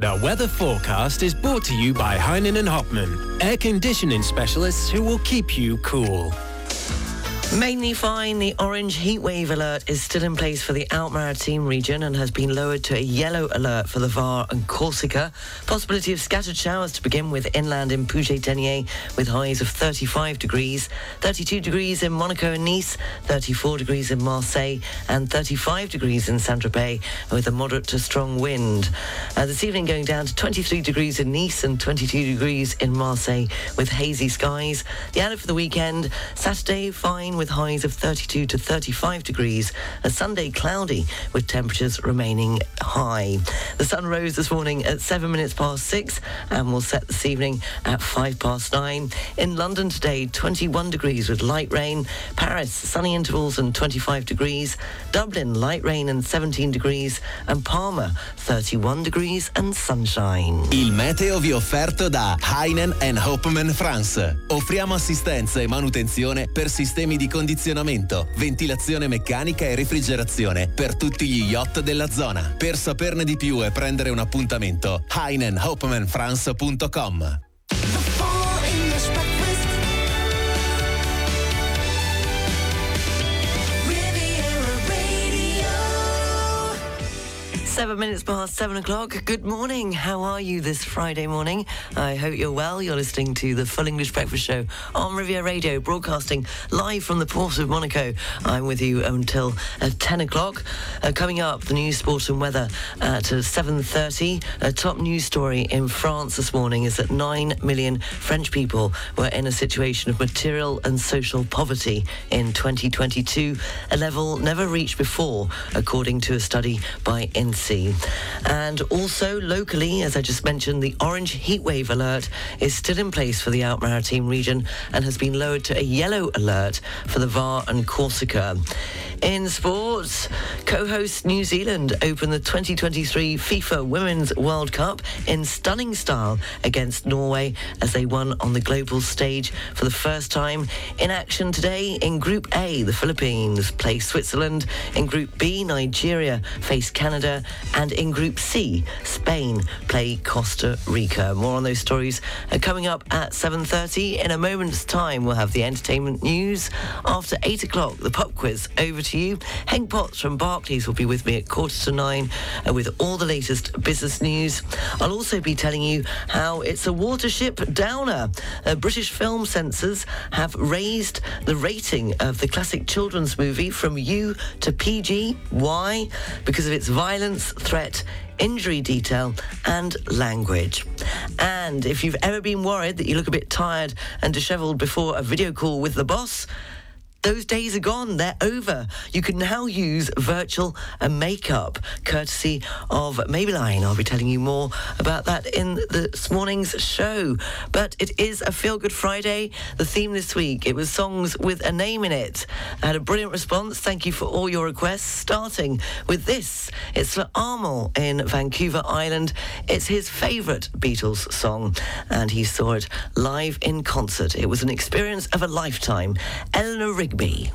The weather forecast is brought to you by Heinen and Hopman, air conditioning specialists who will keep you cool. Mainly fine. The orange heatwave alert is still in place for the Alpes-Maritimes region and has been lowered to a yellow alert for the Var and Corsica. Possibility of scattered showers to begin with inland in Puget-Théniers with highs of 35 degrees, 32 degrees in Monaco and Nice, 34 degrees in Marseille and 35 degrees in Saint-Tropez with a moderate to strong wind. Uh, this evening going down to 23 degrees in Nice and 22 degrees in Marseille with hazy skies. The outlook for the weekend, Saturday fine with highs of 32 to 35 degrees. A Sunday cloudy with temperatures remaining high. The sun rose this morning at 7 minutes past 6 and will set this evening at 5 past 9. In London today, 21 degrees with light rain. Paris, sunny intervals and 25 degrees. Dublin, light rain and 17 degrees. And Palma, 31 degrees and sunshine. Il meteo vi offerto da Heinen and Hopman France. Offriamo assistenza e manutenzione per sistemi di condizionamento, ventilazione meccanica e refrigerazione per tutti gli yacht della zona. Per saperne di più e prendere un appuntamento, heinenhopmanfrance.com. Seven minutes past seven o'clock. Good morning. How are you this Friday morning? I hope you're well. You're listening to the Full English Breakfast Show on Riviera Radio, broadcasting live from the port of Monaco. I'm with you until uh, 10 o'clock. Uh, coming up, the news, sport and weather at uh, 7.30. A top news story in France this morning is that 9 million French people were in a situation of material and social poverty in 2022, a level never reached before, according to a study by INSEE. And also locally, as I just mentioned, the orange heatwave alert is still in place for the Alpes-Maritimes region and has been lowered to a yellow alert for the Var and Corsica. In sports, co-host New Zealand opened the 2023 FIFA Women's World Cup in stunning style against Norway as they won on the global stage for the first time. In action today in Group A, the Philippines play Switzerland. In Group B, Nigeria face Canada. And in Group C, Spain play Costa Rica. More on those stories coming up at 7.30. In a moment's time, we'll have the entertainment news. After 8 o'clock, the pop quiz. Over to you. Henk Potts from Barclays will be with me at quarter to nine uh, with all the latest business news. I'll also be telling you how it's a watership downer. Uh, British film censors have raised the rating of the classic children's movie from U to PG. Why? Because of its violence, threat, injury detail, and language. And if you've ever been worried that you look a bit tired and dishevelled before a video call with the boss, those days are gone. They're over. You can now use virtual makeup, courtesy of Maybelline. I'll be telling you more about that in this morning's show. But it is a Feel Good Friday. The theme this week, it was songs with a name in it. I had a brilliant response. Thank you for all your requests, starting with this. It's for Armel in Vancouver Island. It's his favourite Beatles song, and he saw it live in concert. It was an experience of a lifetime. Eleanor Rigby.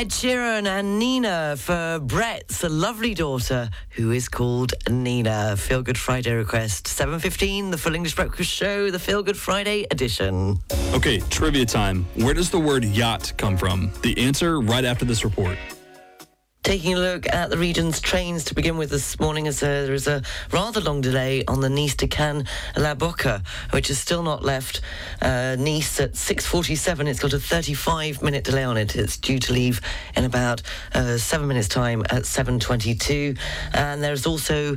Ed Sheeran and Nina for Brett's lovely daughter, who is called Nina. Feel Good Friday request 7:15. The Full English Breakfast Show, the Feel Good Friday edition. Okay, trivia time. Where does the word yacht come from? The answer right after this report. Taking a look at the region's trains to begin with this morning, as uh, there is a rather long delay on the Nice to Cannes La Bocca, which has still not left uh, Nice at 6:47. It's got a 35-minute delay on it. It's due to leave in about uh, seven minutes' time at 7:22, and there's also.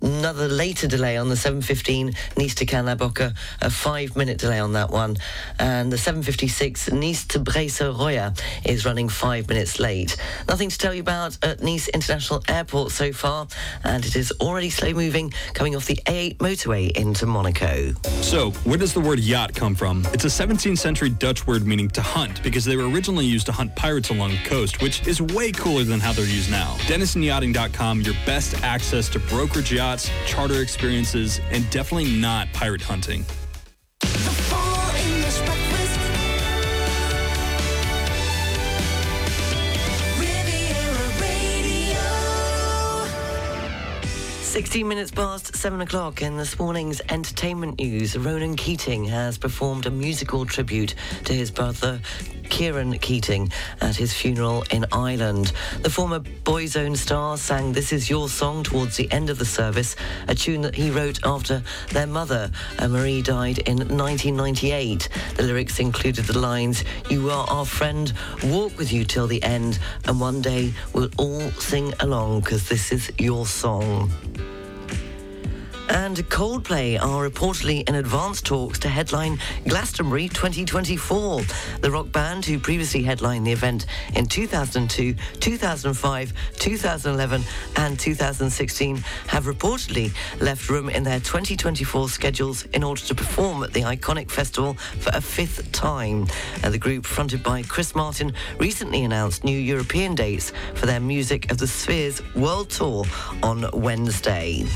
Another later delay on the 7.15 Nice to Cannes-la-Bocca, a five-minute delay on that one. And the 7.56 Nice to Breil-sur-Roya is running five minutes late. Nothing to tell you about at Nice International Airport so far, and it is already slow-moving coming off the A8 motorway into Monaco. So, where does the word yacht come from? It's a 17th century Dutch word meaning to hunt because they were originally used to hunt pirates along the coast, which is way cooler than how they're used now. DenisonYachting.com, your best access to brokerage yachts yachts, charter experiences, and definitely not pirate hunting. 16 minutes past 7 o'clock in this morning's entertainment news. Ronan Keating has performed a musical tribute to his brother Kieran Keating at his funeral in Ireland. The former Boyzone star sang This Is Your Song towards the end of the service, a tune that he wrote after their mother, uh, Marie, died in 1998. The lyrics included the lines, You are our friend, walk with you till the end, and one day we'll all sing along because this is your song. And Coldplay are reportedly in advanced talks to headline Glastonbury 2024. The rock band, who previously headlined the event in 2002, 2005, 2011, and 2016, have reportedly left room in their 2024 schedules in order to perform at the iconic festival for a fifth time. And the group, fronted by Chris Martin, recently announced new European dates for their Music of the Spheres World Tour on Wednesday.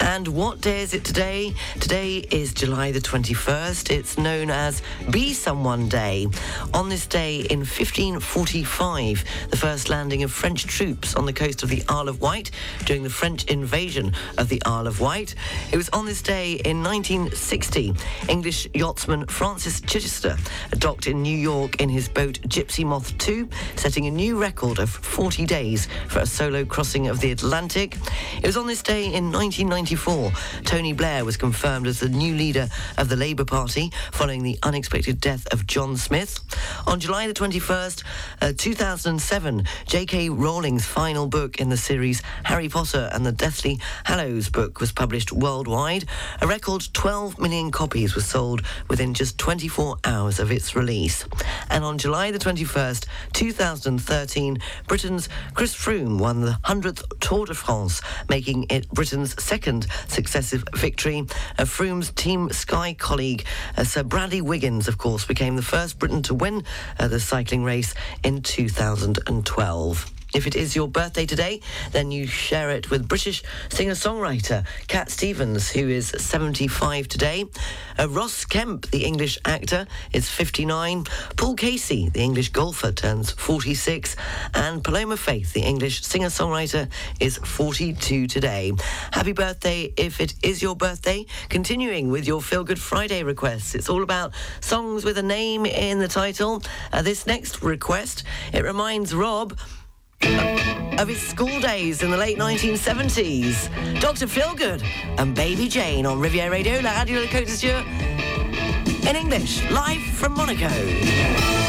And what day is it today? Today is July the 21st. It's known as Be Someone Day. On this day in 1545, the first landing of French troops on the coast of the Isle of Wight during the French invasion of the Isle of Wight. It was on this day in 1960, English yachtsman Francis Chichester docked in New York in his boat Gypsy Moth 2, setting a new record of 40 days for a solo crossing of the Atlantic. It was on this day in 1990 1994, Tony Blair was confirmed as the new leader of the Labour Party following the unexpected death of John Smith. On July the 21st, uh, 2007, J.K. Rowling's final book in the series Harry Potter and the Deathly Hallows book was published worldwide. A record 12 million copies were sold within just 24 hours of its release. And on July the 21st, 2013, Britain's Chris Froome won the 100th Tour de France, making it Britain's second second successive victory. Uh, Froome's Team Sky colleague, uh, Sir Bradley Wiggins, of course, became the first Briton to win uh, the cycling race in 2012. If it is your birthday today, then you share it with British singer-songwriter Cat Stevens, who is 75 today. Uh, Ross Kemp, the English actor, is 59. Paul Casey, the English golfer, turns 46. And Paloma Faith, the English singer-songwriter, is 42 today. Happy birthday if it is your birthday. Continuing with your Feel Good Friday requests. It's all about songs with a name in the title. Uh, this next request, it reminds Rob of his school days in the late 1970s. Dr. Feelgood and Baby Jane on Riviera Radio, La Radio de Côte d'Azur, in English, live from Monaco.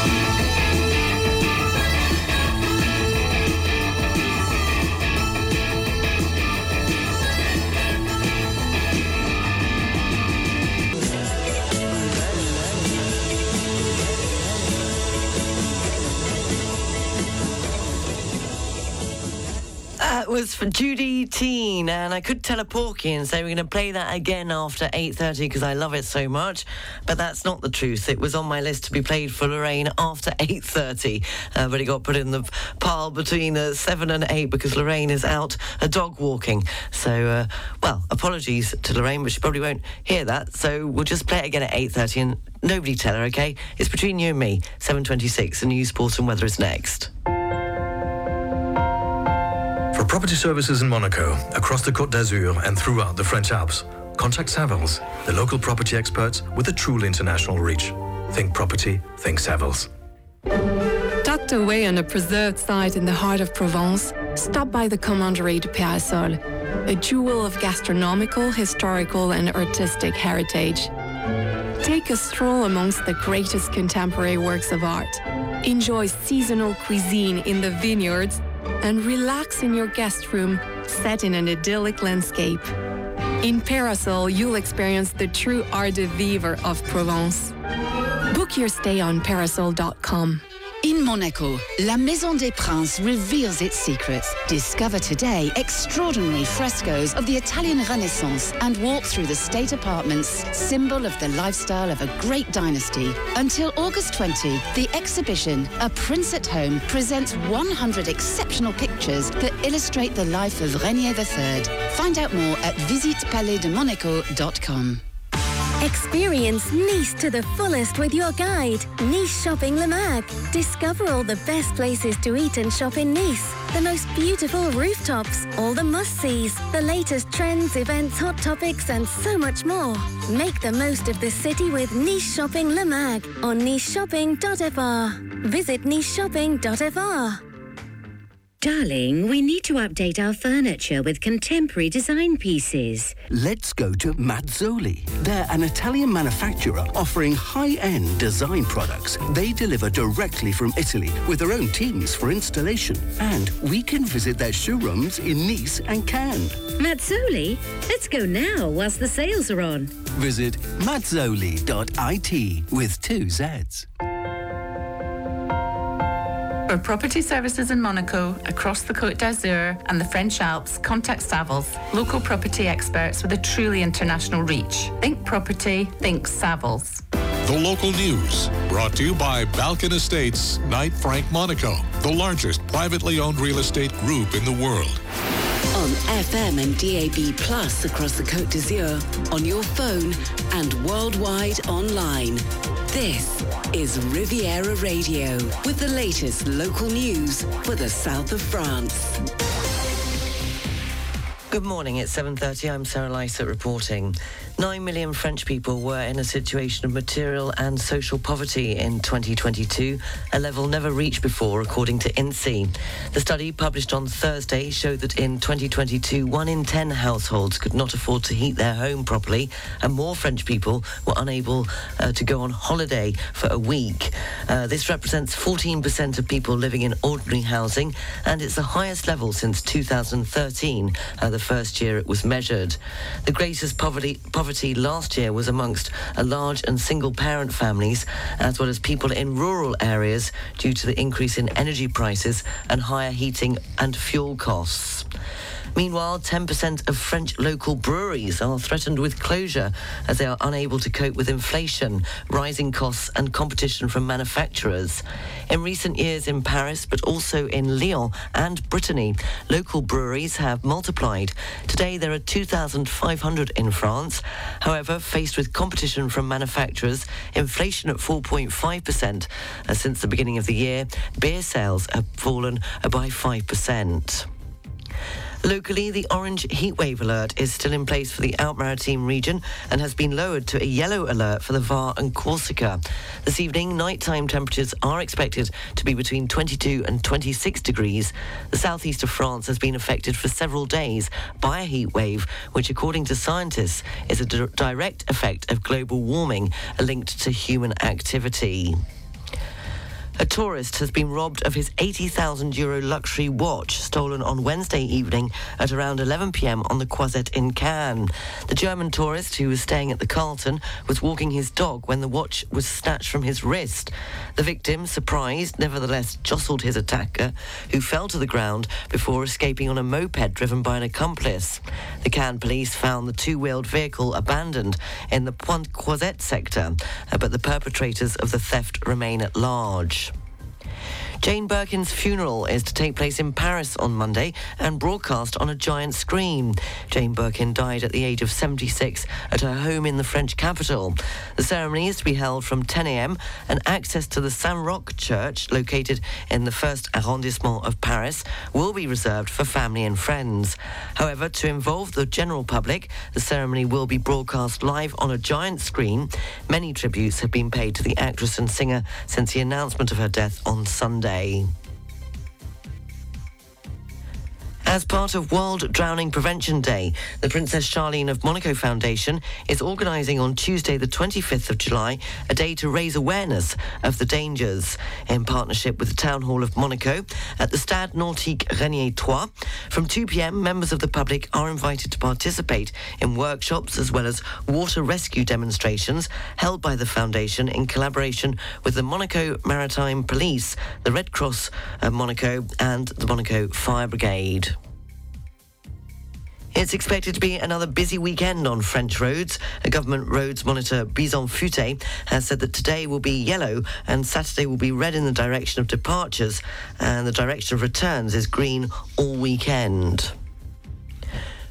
That was for Judy Teen, and I could tell a Porky and say we're going to play that again after 8.30 because I love it so much, but that's not the truth. It was on my list to be played for Lorraine after 8.30, uh, but it got put in the pile between uh, 7 and 8 because Lorraine is out a dog walking. So, uh, well, apologies to Lorraine, but she probably won't hear that, so we'll just play it again at 8.30 and nobody tell her, okay? It's between you and me, 7.26, and news, sport and weather is next. For property services in Monaco, across the Côte d'Azur and throughout the French Alps, contact Savills, the local property experts with a truly international reach. Think property, think Savills. Tucked away on a preserved site in the heart of Provence, stop by the Commanderie de Peyrassol, a jewel of gastronomical, historical, and artistic heritage. Take a stroll amongst the greatest contemporary works of art. Enjoy seasonal cuisine in the vineyards and relax in your guest room set in an idyllic landscape. In Peyrassol, you'll experience the true art de vivre of Provence. Book your stay on peyrassol.com. In Monaco, La Maison des Princes reveals its secrets. Discover today extraordinary frescoes of the Italian Renaissance and walk through the state apartments, symbol of the lifestyle of a great dynasty. Until August 20, the exhibition, A Prince at Home, presents 100 exceptional pictures that illustrate the life of Rainier III. Find out more at visitepalaisdemonaco.com. Experience Nice to the fullest with your guide, Nice Shopping Le Mag. Discover all the best places to eat and shop in Nice. The most beautiful rooftops, all the must-sees, the latest trends, events, hot topics and so much more. Make the most of the city with Nice Shopping Le Mag on niceshopping.fr. Visit niceshopping.fr. Darling, we need to update our furniture with contemporary design pieces. Let's go to Mazzoli. They're an Italian manufacturer offering high-end design products. They deliver directly from Italy with their own teams for installation. And we can visit their showrooms in Nice and Cannes. Mazzoli? Let's go now whilst the sales are on. Visit mazzoli.it with two Zs. For property services in Monaco, across the Côte d'Azur and the French Alps, contact Savills, local property experts with a truly international reach. Think property, think Savills. The local news brought to you by Balkan Estates, Knight Frank Monaco, the largest privately owned real estate group in the world. On FM and DAB Plus across the Côte d'Azur, on your phone and worldwide online. This is Riviera Radio with the latest local news for the south of France. Good morning, it's 7.30. I'm Sarah Lysett reporting. Nine million French people were in a situation of material and social poverty in 2022, a level never reached before, according to INSEE. The study published on Thursday showed that in 2022, one in ten households could not afford to heat their home properly, and more French people were unable uh, to go on holiday for a week. Uh, this represents 14% of people living in ordinary housing, and it's the highest level since 2013, uh, the first year it was measured. The greatest poverty, poverty last year was amongst a large and single parent families, as well as people in rural areas due to the increase in energy prices and higher heating and fuel costs. Meanwhile, 10% of French local breweries are threatened with closure as they are unable to cope with inflation, rising costs, and competition from manufacturers. In recent years in Paris, but also in Lyon and Brittany, local breweries have multiplied. Today, there are 2,500 in France. However, faced with competition from manufacturers, inflation at 4.5% uh, since the beginning of the year, beer sales have fallen by 5%. Locally, the orange heatwave alert is still in place for the Alpes-Maritimes region and has been lowered to a yellow alert for the Var and Corsica. This evening, nighttime temperatures are expected to be between 22 and 26 degrees. The southeast of France has been affected for several days by a heatwave, which, according to scientists, is a di- direct effect of global warming linked to human activity. A tourist has been robbed of his 80,000 euro luxury watch stolen on Wednesday evening at around 11 pm on the Croisette in Cannes. The German tourist who was staying at the Carlton was walking his dog when the watch was snatched from his wrist. The victim, surprised, nevertheless jostled his attacker, who fell to the ground before escaping on a moped driven by an accomplice. The Cannes police found the two-wheeled vehicle abandoned in the Pointe Croisette sector, but the perpetrators of the theft remain at large. Jane Birkin's funeral is to take place in Paris on Monday and broadcast on a giant screen. Jane Birkin died at the age of 76 at her home in the French capital. The ceremony is to be held from 10 a.m. and access to the Saint Roch Church, located in the first arrondissement of Paris, will be reserved for family and friends. However, to involve the general public, the ceremony will be broadcast live on a giant screen. Many tributes have been paid to the actress and singer since the announcement of her death on Sunday day. As part of World Drowning Prevention Day, the Princess Charlene of Monaco Foundation is organising on Tuesday, the 25th of July, a day to raise awareness of the dangers in partnership with the Town Hall of Monaco at the Stade Nautique Rainier 3. From 2 p.m., members of the public are invited to participate in workshops as well as water rescue demonstrations held by the foundation in collaboration with the Monaco Maritime Police, the Red Cross of Monaco, and the Monaco Fire Brigade. It's expected to be another busy weekend on French roads. A government roads monitor, Bison Futé, has said that today will be yellow and Saturday will be red in the direction of departures, and the direction of returns is green all weekend.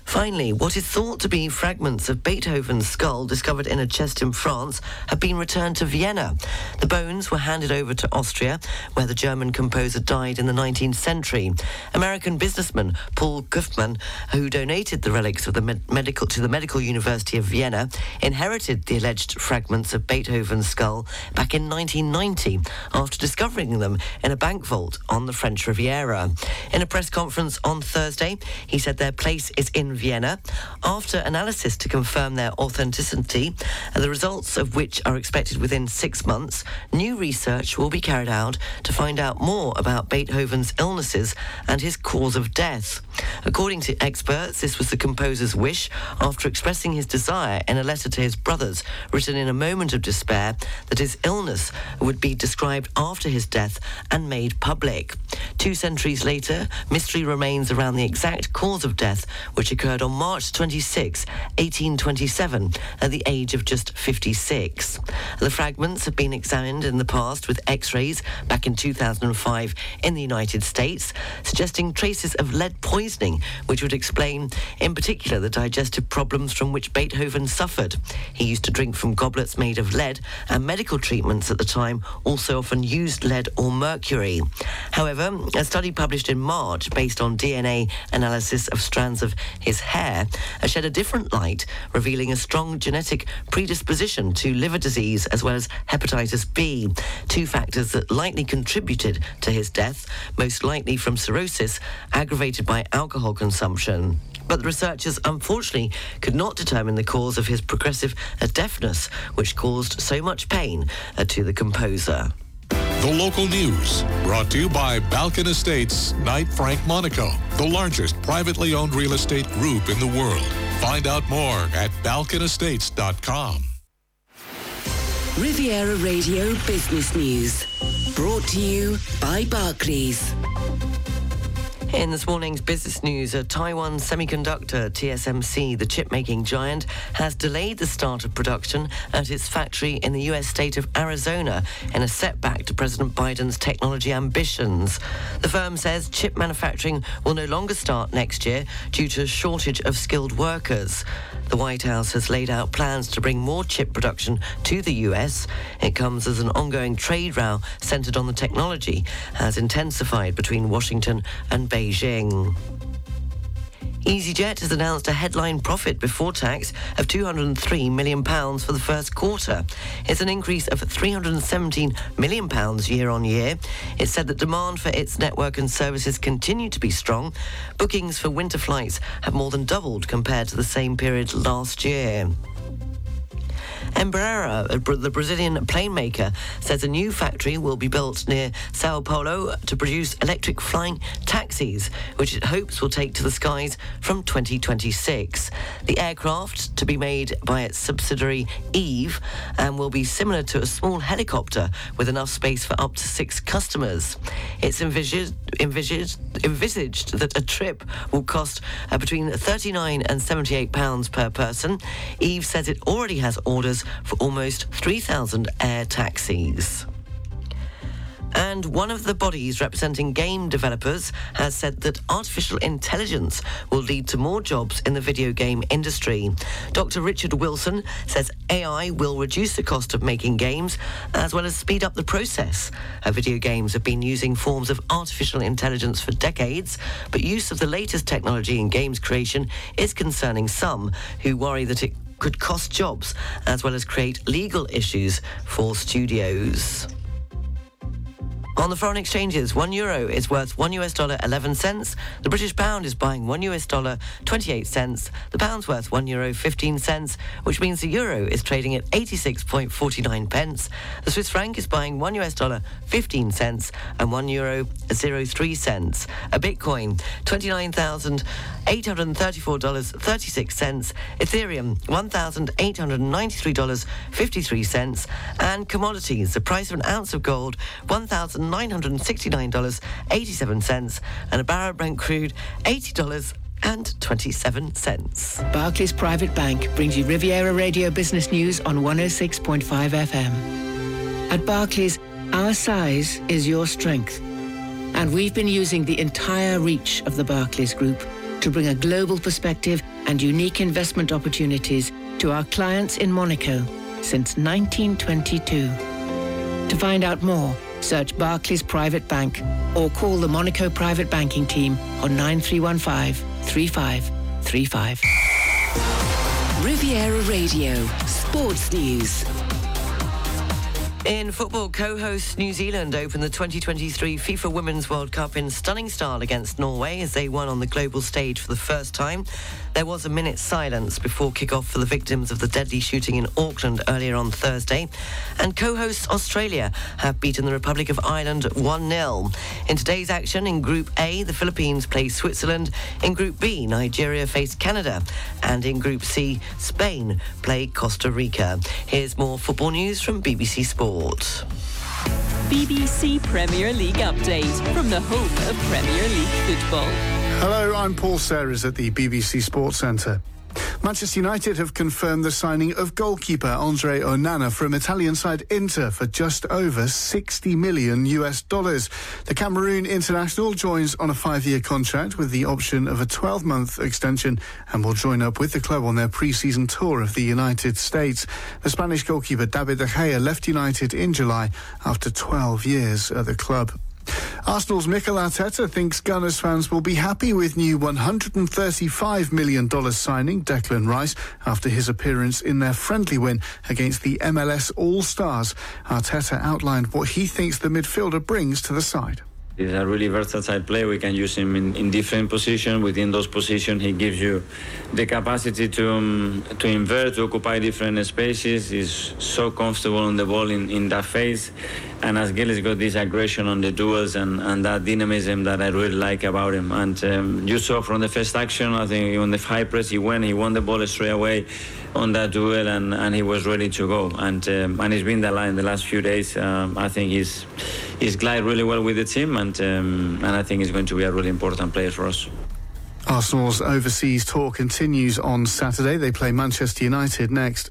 Finally, what is thought to be fragments of Beethoven's skull discovered in a chest in France have been returned to Vienna. The bones were handed over to Austria, where the German composer died in the 19th century. American businessman Paul Kaufmann, who donated the relics of the med- medical to the Medical University of Vienna, inherited the alleged fragments of Beethoven's skull back in 1990 after discovering them in a bank vault on the French Riviera. In a press conference on Thursday, he said their place is in Vienna after analysis to confirm their authenticity, the results of which are expected within six months. New research will be carried out to find out more about Beethoven's illnesses and his cause of death. According to experts, this was the composer's wish after expressing his desire in a letter to his brothers, written in a moment of despair, that his illness would be described after his death and made public. Two centuries later, mystery remains around the exact cause of death, which occurred on March 26, 1827, at the age of just 56. The fragments have been examined in the past with X-rays back in 2005 in the United States, suggesting traces of lead poisoning, which would explain, in particular, the digestive problems from which Beethoven suffered. He used to drink from goblets made of lead, and medical treatments at the time also often used lead or mercury. However, a study published in March, based on DNA analysis of strands of his hair, shed a different light, revealing a strong genetic predisposition to liver disease as well as hepatitis B, two factors that likely contributed to his death, most likely from cirrhosis aggravated by alcohol consumption. But the researchers unfortunately could not determine the cause of his progressive uh, deafness, which caused so much pain uh, to the composer. The local news brought to you by Balkan Estates Knight Frank Monaco, the largest privately owned real estate group in the world. Find out more at balkanestates.com. Riviera Radio Business News. Brought to you by Barclays. In this morning's business news, a Taiwan semiconductor TSMC, the chip-making giant, has delayed the start of production at its factory in the U.S. state of Arizona in a setback to President Biden's technology ambitions. The firm says chip manufacturing will no longer start next year due to a shortage of skilled workers. The White House has laid out plans to bring more chip production to the U.S. It comes as an ongoing trade row centered on the technology has intensified between Washington and Beijing. EasyJet has announced a headline profit before tax of £203 million for the first quarter. It's an increase of £317 million year on year. It said that demand for its network and services continue to be strong. Bookings for winter flights have more than doubled compared to the same period last year. Embraer, the Brazilian plane maker, says a new factory will be built near Sao Paulo to produce electric flying taxis, which it hopes will take to the skies from 2026. The aircraft, to be made by its subsidiary Eve, and will be similar to a small helicopter with enough space for up to six customers. It's envisaged, envisaged, envisaged that a trip will cost uh, between 39 and 78 pounds per person. Eve says it already has orders for almost 3,000 air taxis. And one of the bodies representing game developers has said that artificial intelligence will lead to more jobs in the video game industry. Dr. Richard Wilson says AI will reduce the cost of making games as well as speed up the process. Uh, video games have been using forms of artificial intelligence for decades, but use of the latest technology in games creation is concerning some who worry that it could cost jobs as well as create legal issues for studios. On the foreign exchanges, one euro is worth one US dollar 11 cents. The British pound is buying one US dollar 28 cents. The pound's worth one euro 15 cents, which means the euro is trading at 86.49 pence. The Swiss franc is buying one US dollar 15 cents and one euro 03 cents. A Bitcoin, $29,834.36. Ethereum, $1,893.53. And commodities, the price of an ounce of gold, 1,000 $969.87 and a barrel Brent crude, $80 and 27 cents. Barclays Private Bank brings you Riviera Radio Business News on 106.5 FM. At Barclays, our size is your strength. And we've been using the entire reach of the Barclays Group to bring a global perspective and unique investment opportunities to our clients in Monaco since 1922. To find out more, search Barclays Private Bank or call the Monaco Private Banking Team on 9315 3535. Riviera Radio, Sports News. In football, co-host New Zealand opened the 2023 FIFA Women's World Cup in stunning style against Norway as they won on the global stage for the first time. There was a minute's silence before kick-off for the victims of the deadly shooting in Auckland earlier on Thursday. And co-hosts Australia have beaten the Republic of Ireland 1-0. In today's action, in Group A, the Philippines play Switzerland. In Group B, Nigeria face Canada. And in Group C, Spain play Costa Rica. Here's more football news from BBC Sport. BBC Premier League update from the home of Premier League football. Hello, I'm Paul Serres at the BBC Sports Centre. Manchester United have confirmed the signing of goalkeeper Andre Onana from Italian side Inter for just over 60 million US dollars. The Cameroon international joins on a five-year contract with the option of a 12-month extension and will join up with the club on their pre-season tour of the United States. The Spanish goalkeeper David De Gea left United in July after 12 years at the club. Arsenal's Mikel Arteta thinks Gunners fans will be happy with new $135 million signing Declan Rice after his appearance in their friendly win against the MLS All-Stars. Arteta outlined what he thinks the midfielder brings to the side. He's a really versatile player. We can use him in, in different positions. Within those positions, he gives you the capacity to um, to invert, to occupy different spaces. He's so comfortable on the ball in, in that phase. And as Gil has got this aggression on the duels and, and that dynamism that I really like about him. And um, you saw from the first action, I think on the high press, he went, he won the ball straight away on that duel, and, and he was ready to go. And um, and he's been the line the last few days. Um, I think he's he's glided really well with the team, and um, and I think he's going to be a really important player for us. Arsenal's overseas tour continues on Saturday. They play Manchester United next.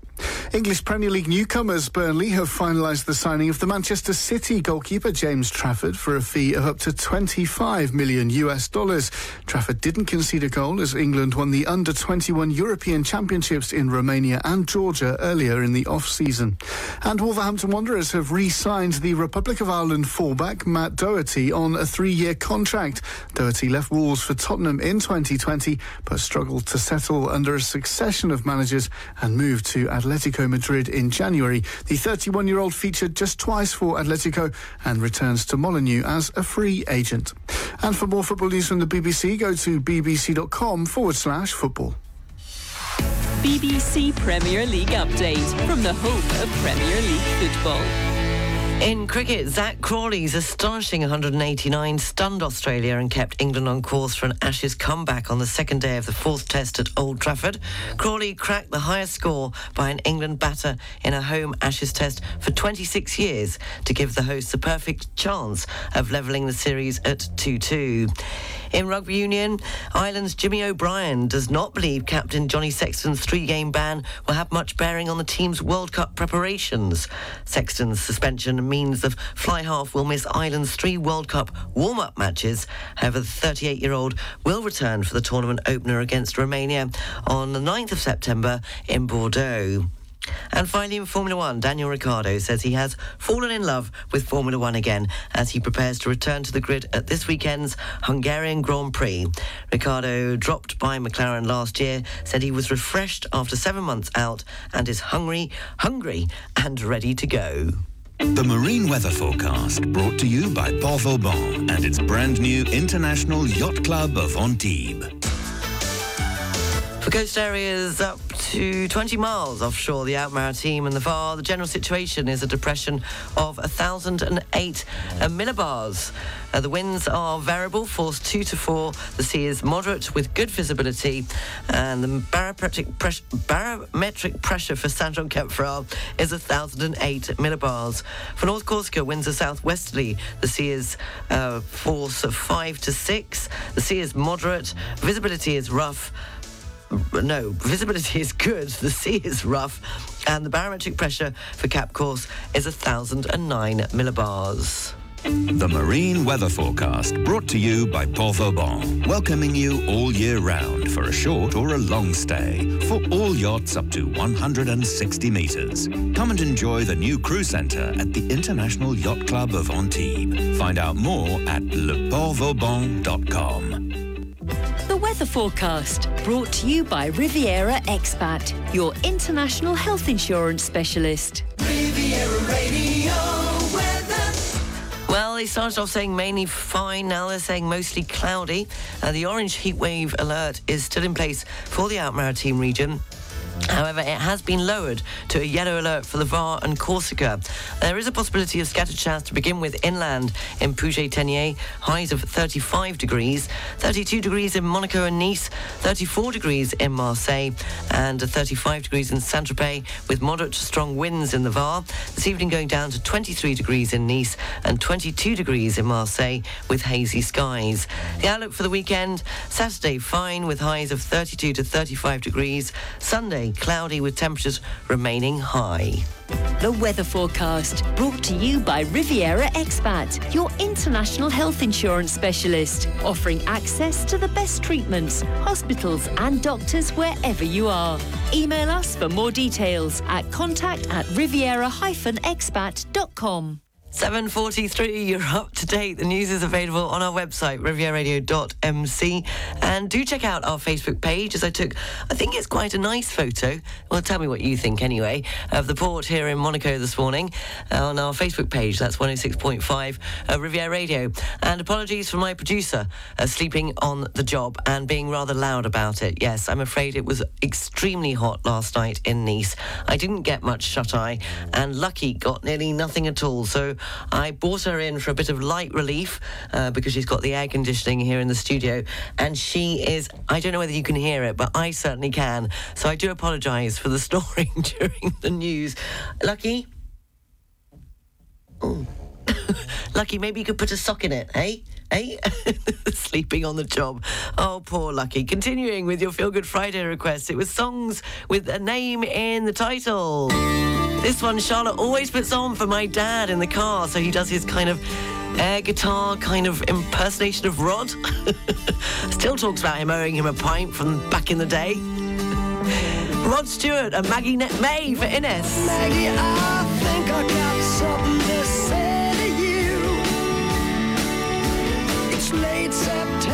English Premier League newcomers Burnley have finalised the signing of the Manchester City goalkeeper James Trafford for a fee of up to 25 million US dollars. Trafford didn't concede a goal as England won the under 21 European Championships in Romania and Georgia earlier in the off season. And Wolverhampton Wanderers have re signed the Republic of Ireland fullback Matt Doherty on a three year contract. Doherty left Wolves for Tottenham in 2020 but struggled to settle under a succession of managers and moved to Atletico Madrid in January. The 31 year old featured just twice for Atletico and returns to Molineux as a free agent. And for more football news from the BBC, go to bbc.com forward slash football. BBC Premier League update from the home of Premier League football. In cricket, Zak Crawley's astonishing 189 stunned Australia and kept England on course for an Ashes comeback on the second day of the fourth test at Old Trafford. Crawley cracked the highest score by an England batter in a home Ashes test for 26 years to give the hosts a perfect chance of levelling the series at 2-2. In rugby union, Ireland's Jimmy O'Brien does not believe captain Johnny Sexton's three-game ban will have much bearing on the team's World Cup preparations. Sexton's suspension means the fly half will miss Ireland's three World Cup warm-up matches. However, the 38-year-old will return for the tournament opener against Romania on the 9th of September in Bordeaux. And finally, in Formula One, Daniel Ricciardo says he has fallen in love with Formula One again as he prepares to return to the grid at this weekend's Hungarian Grand Prix. Ricciardo, dropped by McLaren last year, said he was refreshed after seven months out and is hungry, hungry, and ready to go. The marine weather forecast brought to you by Port Vauban and its brand new International Yacht Club of Antibes. For coast areas up to 20 miles offshore the Alpes-Maritimes and the VAR, the general situation is a depression of 1,008 uh, millibars. Uh, the winds are variable, force 2 to 4. The sea is moderate with good visibility. And the barometric, barometric pressure for Saint-Jean-Cap-Ferrat is 1,008 millibars. For North Corsica, winds are southwesterly. The sea is uh, force 5 to 6. The sea is moderate. Visibility is rough no, visibility is good, the sea is rough, and the barometric pressure for Cap Corse is 1,009 millibars. The marine weather forecast brought to you by Port Vauban, welcoming you all year round for a short or a long stay for all yachts up to 160 metres. Come and enjoy the new crew centre at the International Yacht Club of Antibes. Find out more at leportvauban.com. The weather forecast brought to you by Riviera Expat, your international health insurance specialist. Riviera Radio weather. Well, they started off saying mainly fine. Now they're saying mostly cloudy. Uh, the orange heatwave alert is still in place for the Alpes-Maritimes region. However, it has been lowered to a yellow alert for the Var and Corsica. There is a possibility of scattered showers to begin with inland in Puget-Théniers, highs of 35 degrees, 32 degrees in Monaco and Nice, 34 degrees in Marseille, and 35 degrees in Saint-Tropez with moderate to strong winds in the Var. This evening going down to 23 degrees in Nice and 22 degrees in Marseille with hazy skies. The outlook for the weekend, Saturday fine with highs of 32 to 35 degrees, Sunday cloudy with temperatures remaining high. The weather forecast brought to you by Riviera Expat, your international health insurance specialist, offering access to the best treatments, hospitals, and doctors wherever you are. Email us for more details at contact at riviera-expat.com. 7.43, you're up to date. The news is available on our website, rivieradio.mc. And do check out our Facebook page as I took, I think it's quite a nice photo. Well, tell me what you think anyway, of the port here in Monaco this morning uh, on our Facebook page. That's 106.5 uh, Riviera Radio. And apologies for my producer uh, sleeping on the job and being rather loud about it. Yes, I'm afraid it was extremely hot last night in Nice. I didn't get much shut eye, and Lucky got nearly nothing at all. So I brought her in for a bit of light relief uh, because she's got the air conditioning here in the studio. And she is, I don't know whether you can hear it, but I certainly can. So I do apologise for the snoring during the news. Lucky? Oh. Lucky, maybe you could put a sock in it, eh? Eh? Sleeping on the job. Oh, poor Lucky. Continuing with your Feel Good Friday requests, it was songs with a name in the title. This one Charlotte always puts on for my dad in the car, so he does his kind of air guitar kind of impersonation of Rod. Still talks about him owing him a pint from back in the day. Rod Stewart and Maggie May for Ines. Maggie, I late September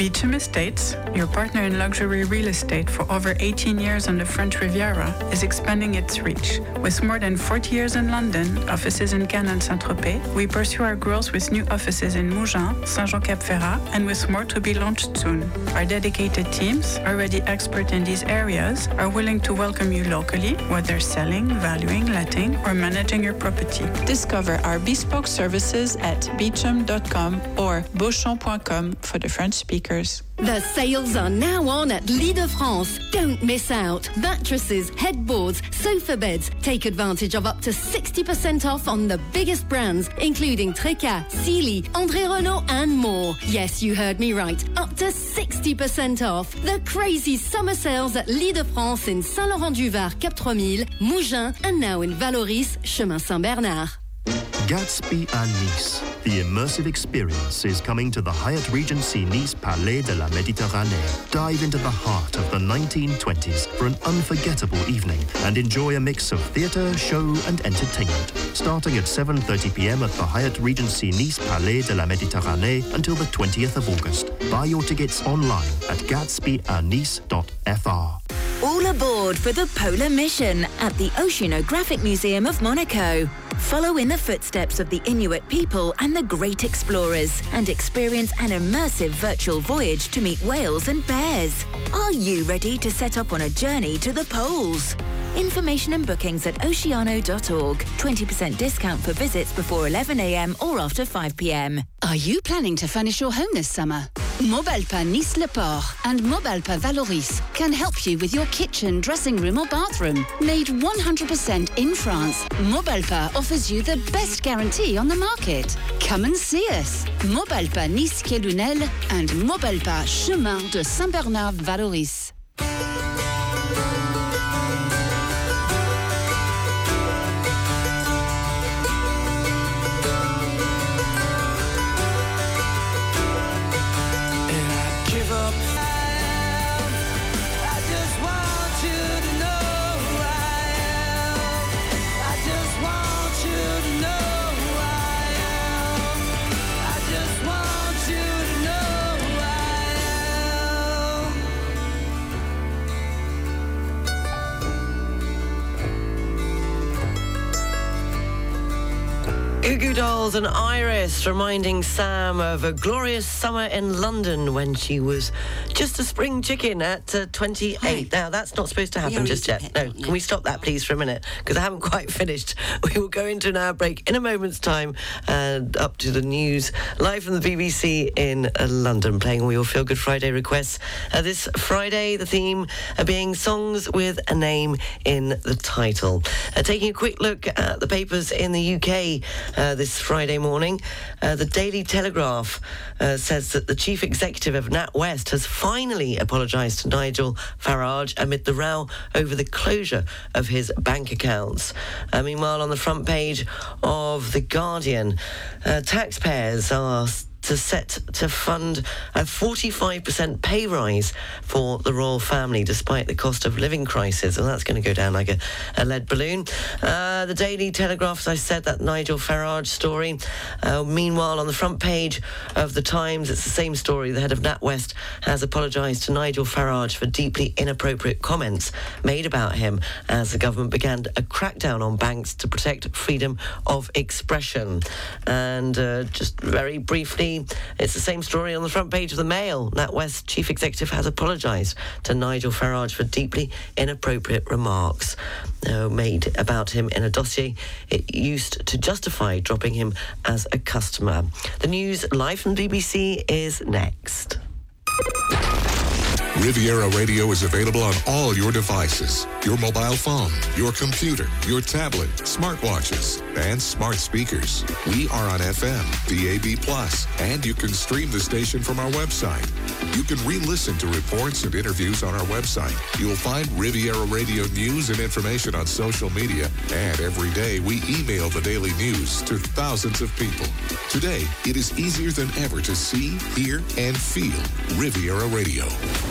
Beauchamp Estates, your partner in luxury real estate for over 18 years on the French Riviera, is expanding its reach. With more than 40 years in London, offices in Cannes and Saint-Tropez, we pursue our growth with new offices in Mougins, Saint-Jean-Cap-Ferrat, and with more to be launched soon. Our dedicated teams, already expert in these areas, are willing to welcome you locally, whether selling, valuing, letting, or managing your property. Discover our bespoke services at beauchamp.com or beauchamp.com for the French The sales are now on at Lit de France. Don't miss out. Mattresses, headboards, sofa beds. Take advantage of up to 60% off on the biggest brands, including Treca, Sealy, André Renault, and more. Yes, you heard me right. Up to 60% off. The crazy summer sales at Lit de France in Saint-Laurent-du-Var, Cap 3000, Mougins, and now in Vallauris, Chemin Saint-Bernard. Gatsby à Nice. The immersive experience is coming to the Hyatt Regency Nice Palais de la Méditerranée. Dive into the heart of the 1920s for an unforgettable evening and enjoy a mix of theatre, show and entertainment. Starting at 7.30 p.m. at the Hyatt Regency Nice Palais de la Méditerranée until the 20th of August. Buy your tickets online at gatsbyanice.fr. All aboard for the Polar Mission at the Oceanographic Museum of Monaco. Follow in the footsteps of the Inuit people and the great explorers and experience an immersive virtual voyage to meet whales and bears. Are you ready to set up on a journey to the poles? Information and bookings at oceano.org. 20% discount for visits before 11am or after 5pm. Are you planning to furnish your home this summer? Mobalpa Nice Le Port and Mobalpa Vallauris can help you with your kitchen, dressing room or bathroom. Made 100% in France, Mobalpa offers you the best guarantee on the market. Come and see us. Mobalpa Nice Quai Lunel and Mobalpa Chemin de Saint-Bernard Goo Goo Dolls and Iris reminding Sam of a glorious summer in London when she was just a spring chicken at uh, 28. Now, that's not supposed to happen just yet. No, can we stop that, please, for a minute? Because I haven't quite finished. We will go into an hour break in a moment's time and up to the news live from the BBC in uh, London, playing all your Feel Good Friday requests. Uh, this Friday, the theme uh, being songs with a name in the title. Uh, taking a quick look at the papers in the UK uh, this Friday morning, uh, the Daily Telegraph uh, says that the chief executive of NatWest has finally apologised to Nigel Farage amid the row over the closure of his bank accounts. Uh, meanwhile, on the front page of The Guardian, uh, taxpayers are to set to fund a 45% pay rise for the royal family despite the cost of living crisis. And that's going to go down like a, a lead balloon. Uh, the Daily Telegraph, as I said, that Nigel Farage story. Uh, meanwhile, on the front page of the Times, it's the same story. The head of NatWest has apologised to Nigel Farage for deeply inappropriate comments made about him as the government began a crackdown on banks to protect freedom of expression. And uh, just very briefly, it's the same story on the front page of the Mail. NatWest chief executive has apologised to Nigel Farage for deeply inappropriate remarks uh, made about him in a dossier it used to justify dropping him as a customer. The news live from BBC is next. Riviera Radio is available on all your devices your mobile phone, your computer, your tablet, smartwatches, and smart speakers. We are on FM, DAB, and you can stream the station from our website. You can re listen to reports and interviews on our website. You'll find Riviera Radio news and information on social media, and every day we email the daily news to thousands of people. Today, it is easier than ever to see, hear, and feel Riviera Radio.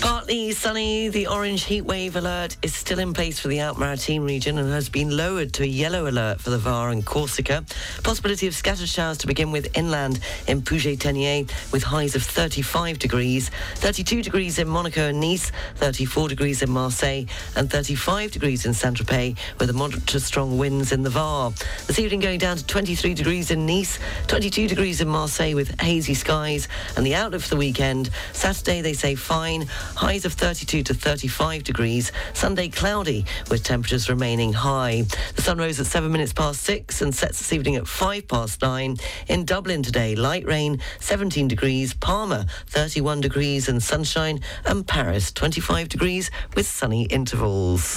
Partly sunny, the orange heatwave alert is still in place for the Alpes-Maritimes region and has been lowered to a yellow alert for the Var and Corsica. Possibility of scattered showers to begin with inland in Puget-Théniers with highs of 35 degrees, 32 degrees in Monaco and Nice, 34 degrees in Marseille and 35 degrees in Saint-Tropez with a moderate to strong winds in the Var. This evening going down to 23 degrees in Nice, 22 degrees in Marseille with hazy skies and the outlook for the weekend. Saturday they say fine, highs of 32 to 35 degrees. Sunday cloudy with temperatures remaining high. The sun rose at 7 minutes past 6 and sets this evening at 5 past 9. In Dublin today, light rain, 17 degrees. Palma, 31 degrees and sunshine. And Paris, 25 degrees with sunny intervals.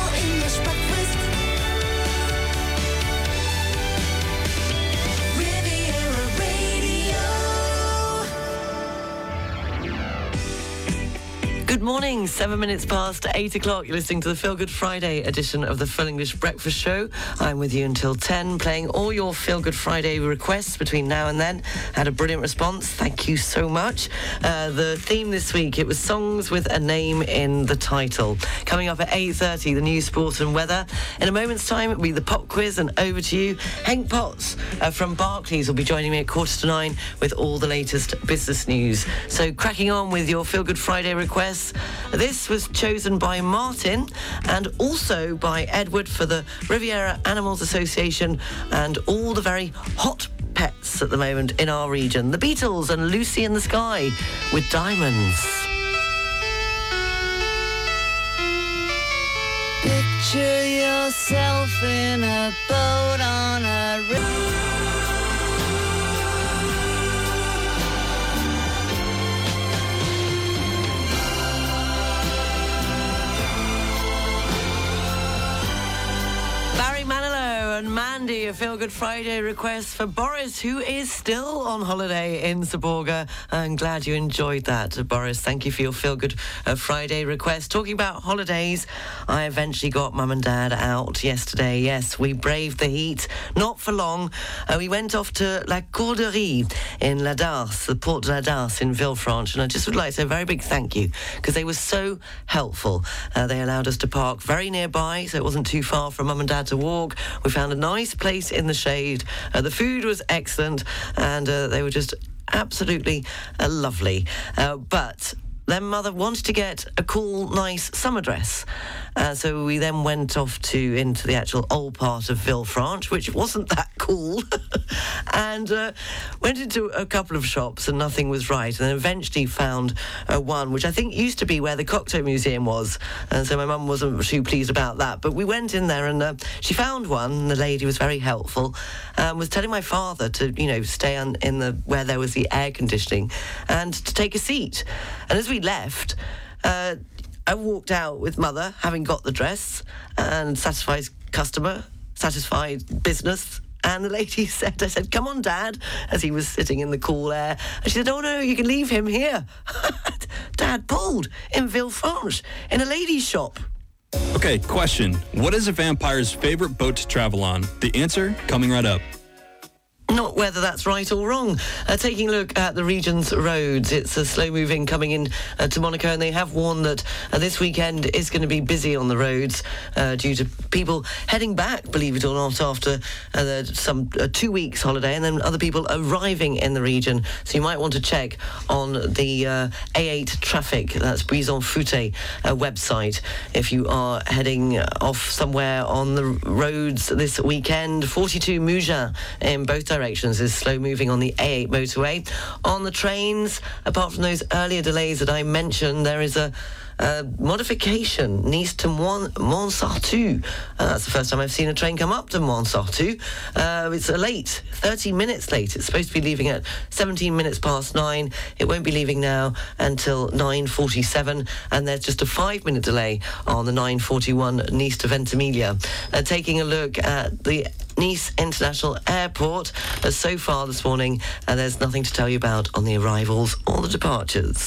Good morning, seven minutes past eight o'clock. You're listening to the Feel Good Friday edition of the Full English Breakfast Show. I'm with you until 10, playing all your Feel Good Friday requests between now and then. Had a brilliant response. Thank you so much. Uh, the theme this week, it was songs with a name in the title. Coming up at 8.30, the news, sport and weather. In a moment's time, it'll be the pop quiz and over to you. Hank Potts uh, from Barclays will be joining me at quarter to nine with all the latest business news. So cracking on with your Feel Good Friday requests. This was chosen by Martin and also by Edward for the Riviera Animals Association and all the very hot pets at the moment in our region. The Beatles and Lucy in the Sky with Diamonds. Picture yourself in a boat on a river. And Mandy, a Feel Good Friday request for Boris, who is still on holiday in Seborga. I'm glad you enjoyed that, Boris. Thank you for your Feel Good uh, Friday request. Talking about holidays, I eventually got Mum and Dad out yesterday. Yes, we braved the heat, not for long. Uh, we went off to La Corderie in La Darse, the Port de La Darse in Villefranche, and I just would like to say a very big thank you because they were so helpful. Uh, they allowed us to park very nearby, so it wasn't too far for Mum and Dad to walk. We found a nice place in the shade. Uh, the food was excellent, and uh, they were just absolutely uh, lovely. Uh, but then mother wanted to get a cool, nice summer dress. Uh, so we then went off to into the actual old part of Villefranche, which wasn't that cool, and uh, went into a couple of shops and nothing was right. And then eventually found uh, one which I think used to be where the Cocteau Museum was. And so my mum wasn't too pleased about that. But we went in there and uh, she found one. And the lady was very helpful. Um, was telling my father to you know stay on, in the where there was the air conditioning and to take a seat. And as we left. Uh, I walked out with mother, having got the dress, and satisfied customer, satisfied business. And the lady said, I said, come on, Dad, as he was sitting in the cool air. And she said, oh, no, you can leave him here. Dad pulled in Villefranche in a lady's shop. Okay, question. What is a vampire's favorite boat to travel on? The answer coming right up. Not whether that's right or wrong. Uh, taking a look at the region's roads, it's a slow moving coming in uh, to Monaco, and they have warned that uh, this weekend is going to be busy on the roads uh, due to people heading back, believe it or not, after uh, some two weeks holiday, and then other people arriving in the region. So you might want to check on the A8 traffic, that's Bison Futé website, if you are heading off somewhere on the roads this weekend. 42 Mougins in both directions is slow moving on the A8 motorway. On the trains, apart from those earlier delays that I mentioned, there is a uh, modification, Nice to Mouans-Sartoux. Uh, that's the first time I've seen a train come up to Mouans-Sartoux. Uh, it's late, 30 minutes late. It's supposed to be leaving at 17 minutes past nine. It won't be leaving now until 9.47, and there's just a five-minute delay on the 9.41 Nice to Ventimiglia. Uh, taking a look at the Nice International Airport. Uh, so far this morning, uh, there's nothing to tell you about on the arrivals or the departures.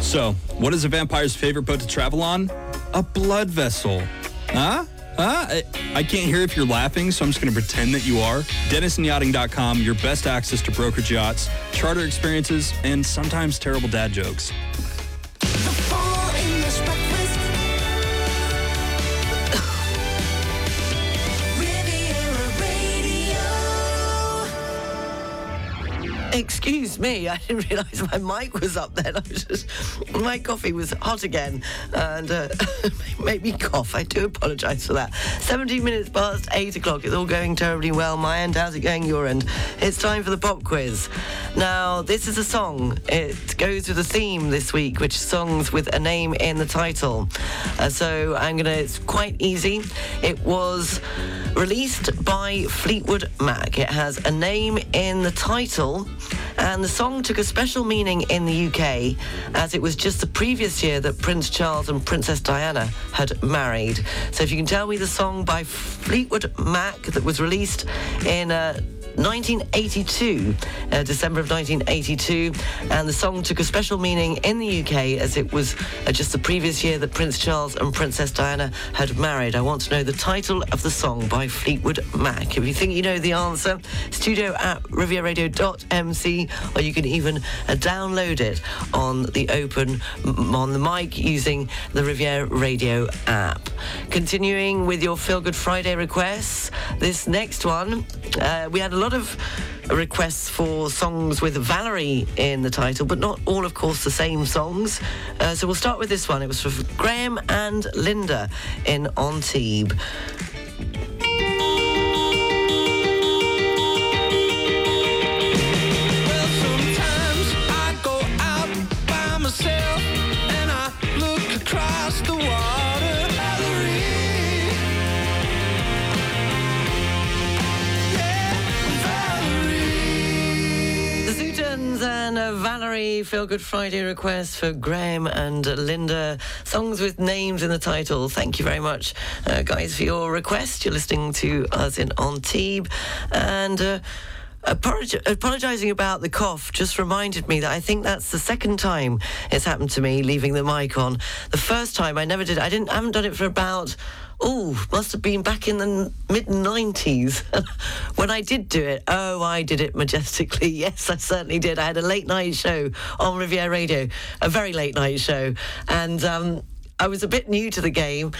So, what is a vampire's favorite boat to travel on? A blood vessel. Huh? Huh? I, I can't hear if you're laughing, so I'm just going to pretend that you are. DenisonYachting.com, your best access to brokerage yachts, charter experiences, and sometimes terrible dad jokes. Excuse me, I didn't realise my mic was up then. I was just, my coffee was hot again and uh, made me cough. I do apologise for that. 17 minutes past 8 o'clock. It's all going terribly well. My end, how's it going your end? It's time for the pop quiz. Now, this is a song. It goes with a theme this week, which is songs with a name in the title. Uh, so I'm going to, it's quite easy. It was released by Fleetwood Mac. It has a name in the title, and the song took a special meaning in the UK as it was just the previous year that Prince Charles and Princess Diana had married. So if you can tell me the song by Fleetwood Mac that was released in uh, 1982, uh, December of 1982, and the song took a special meaning in the UK as it was uh, just the previous year that Prince Charles and Princess Diana had married. I want to know the title of the song by Fleetwood Mac. If you think you know the answer, studio at rivieradio.mc, or you can even uh, download it on the open on the mic using the Riviera Radio app. Continuing with your Feel Good Friday requests, this next one, uh, we had a lot of requests for songs with Valerie in the title, but not all, of course, the same songs. Uh, so we'll start with this one. It was for Graham and Linda in Antibes. Zutons and Valerie Feel Good Friday request for Graham and Linda. Songs with names in the title. Thank you very much, uh, guys, for your request. You're listening to us in Antibes. And. Uh, apolog- Apologising about the cough just reminded me that I think that's the second time it's happened to me leaving the mic on. The first time I never did. I didn't. I haven't done it for about oh, must have been back in the mid 90s. when I did do it, oh, I did it majestically. Yes, I certainly did. I had a late night show on Riviera Radio, a very late night show. And um, I was a bit new to the game.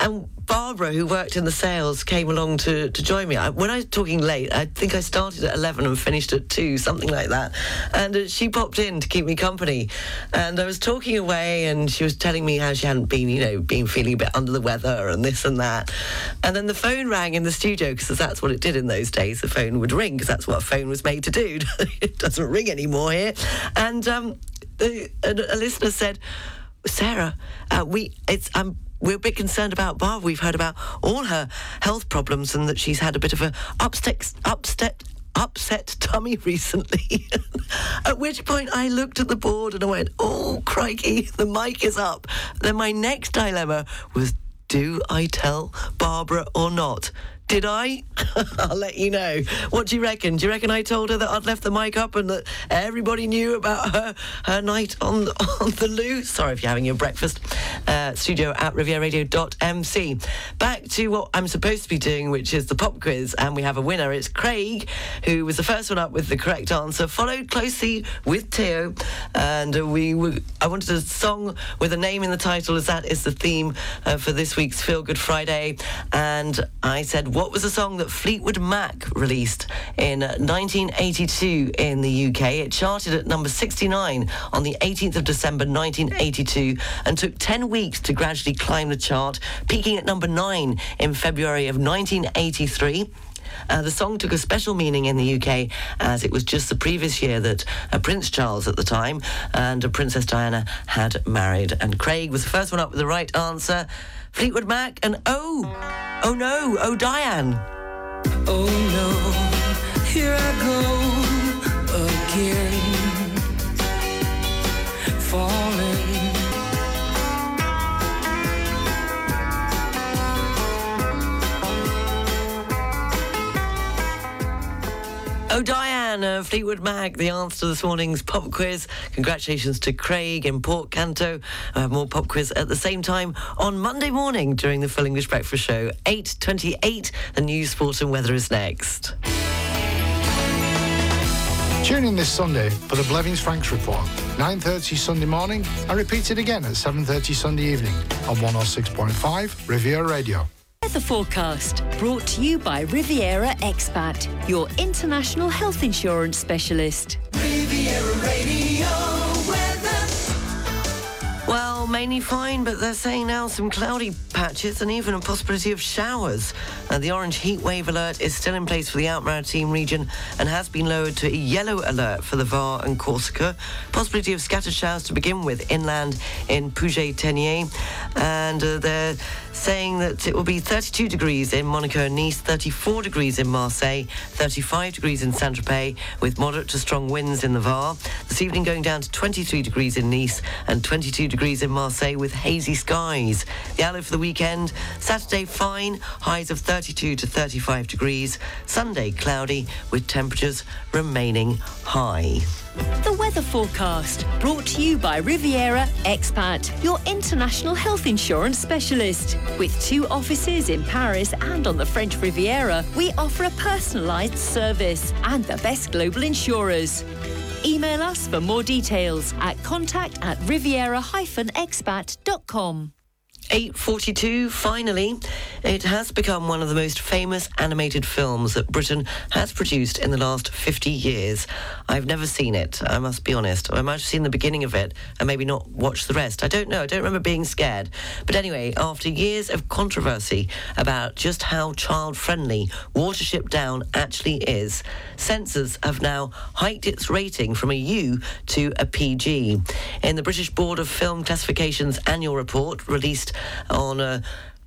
And Barbara, who worked in the sales, came along to, to join me. I, when I was talking late, I think I started at 11 and finished at 2, something like that. And uh, she popped in to keep me company. And I was talking away, and she was telling me how she hadn't been, you know, been feeling a bit under the weather and this and that. And then the phone rang in the studio, because that's what it did in those days. The phone would ring, because that's what a phone was made to do. it doesn't ring anymore here. And um, a, a listener said, Sarah, uh, we it's um we're a bit concerned about Barbara. We've heard about all her health problems and that she's had a bit of a upset upset upset tummy recently. at which point I looked at the board and I went, "Oh crikey, the mic is up." Then my next dilemma was, do I tell Barbara or not? Did I? I'll let you know. What do you reckon? Do you reckon I told her that I'd left the mic up and that everybody knew about her her night on the, on the loo? Sorry if you're having your breakfast. Uh, studio at rivieradio.mc. Back to what I'm supposed to be doing, which is the pop quiz, and we have a winner. It's Craig, who was the first one up with the correct answer, followed closely with Theo, and we w- I wanted a song with a name in the title, as that is the theme uh, for this week's Feel Good Friday, and I said, what was the song that Fleetwood Mac released in 1982 in the UK? It charted at number 69 on the 18th of December 1982 and took 10 weeks to gradually climb the chart, peaking at number 9 in February of 1983. Uh, the song took a special meaning in the UK as it was just the previous year that uh, Prince Charles at the time and uh, Princess Diana had married. And Craig was the first one up with the right answer. Fleetwood Mac and oh, oh no, oh Diane. Oh no, here I go again. Oh, Diane, uh, Fleetwood Mac, the answer to this morning's pop quiz. Congratulations to Craig in Port Canto. I have more pop quiz at the same time on Monday morning during the Full English Breakfast Show. 8.28, the news, sport and weather is next. Tune in this Sunday for the Blevins Franks Report, 9.30 Sunday morning and repeat it again at 7.30 Sunday evening on 106.5 Riviera Radio. Weather forecast brought to you by Riviera Expat, your international health insurance specialist. Riviera Radio weather. Well, mainly fine, but they're saying now some cloudy patches and even a possibility of showers. Uh, the orange heat wave alert is still in place for the Alpes-Maritimes region and has been lowered to a yellow alert for the Var and Corsica. Possibility of scattered showers to begin with inland in Puget-Théniers. And uh, they're saying that it will be 32 degrees in Monaco and Nice, 34 degrees in Marseille, 35 degrees in Saint-Tropez with moderate to strong winds in the Var. This evening going down to 23 degrees in Nice and 22 degrees in Marseille with hazy skies. The outlook for the weekend, Saturday fine, highs of 32 to 35 degrees. Sunday cloudy with temperatures remaining high. The weather forecast brought to you by Riviera Expat, your international health insurance specialist. With two offices in Paris and on the French Riviera, we offer a personalised service and the best global insurers. Email us for more details at contact at riviera-expat.com. 8.42, finally, it has become one of the most famous animated films that Britain has produced in the last 50 years. I've never seen it, I must be honest. I might have seen the beginning of it and maybe not watched the rest. I don't know. I don't remember being scared. But anyway, after years of controversy about just how child-friendly Watership Down actually is, censors have now hiked its rating from a U to a PG. In the British Board of Film Classification's annual report released on uh,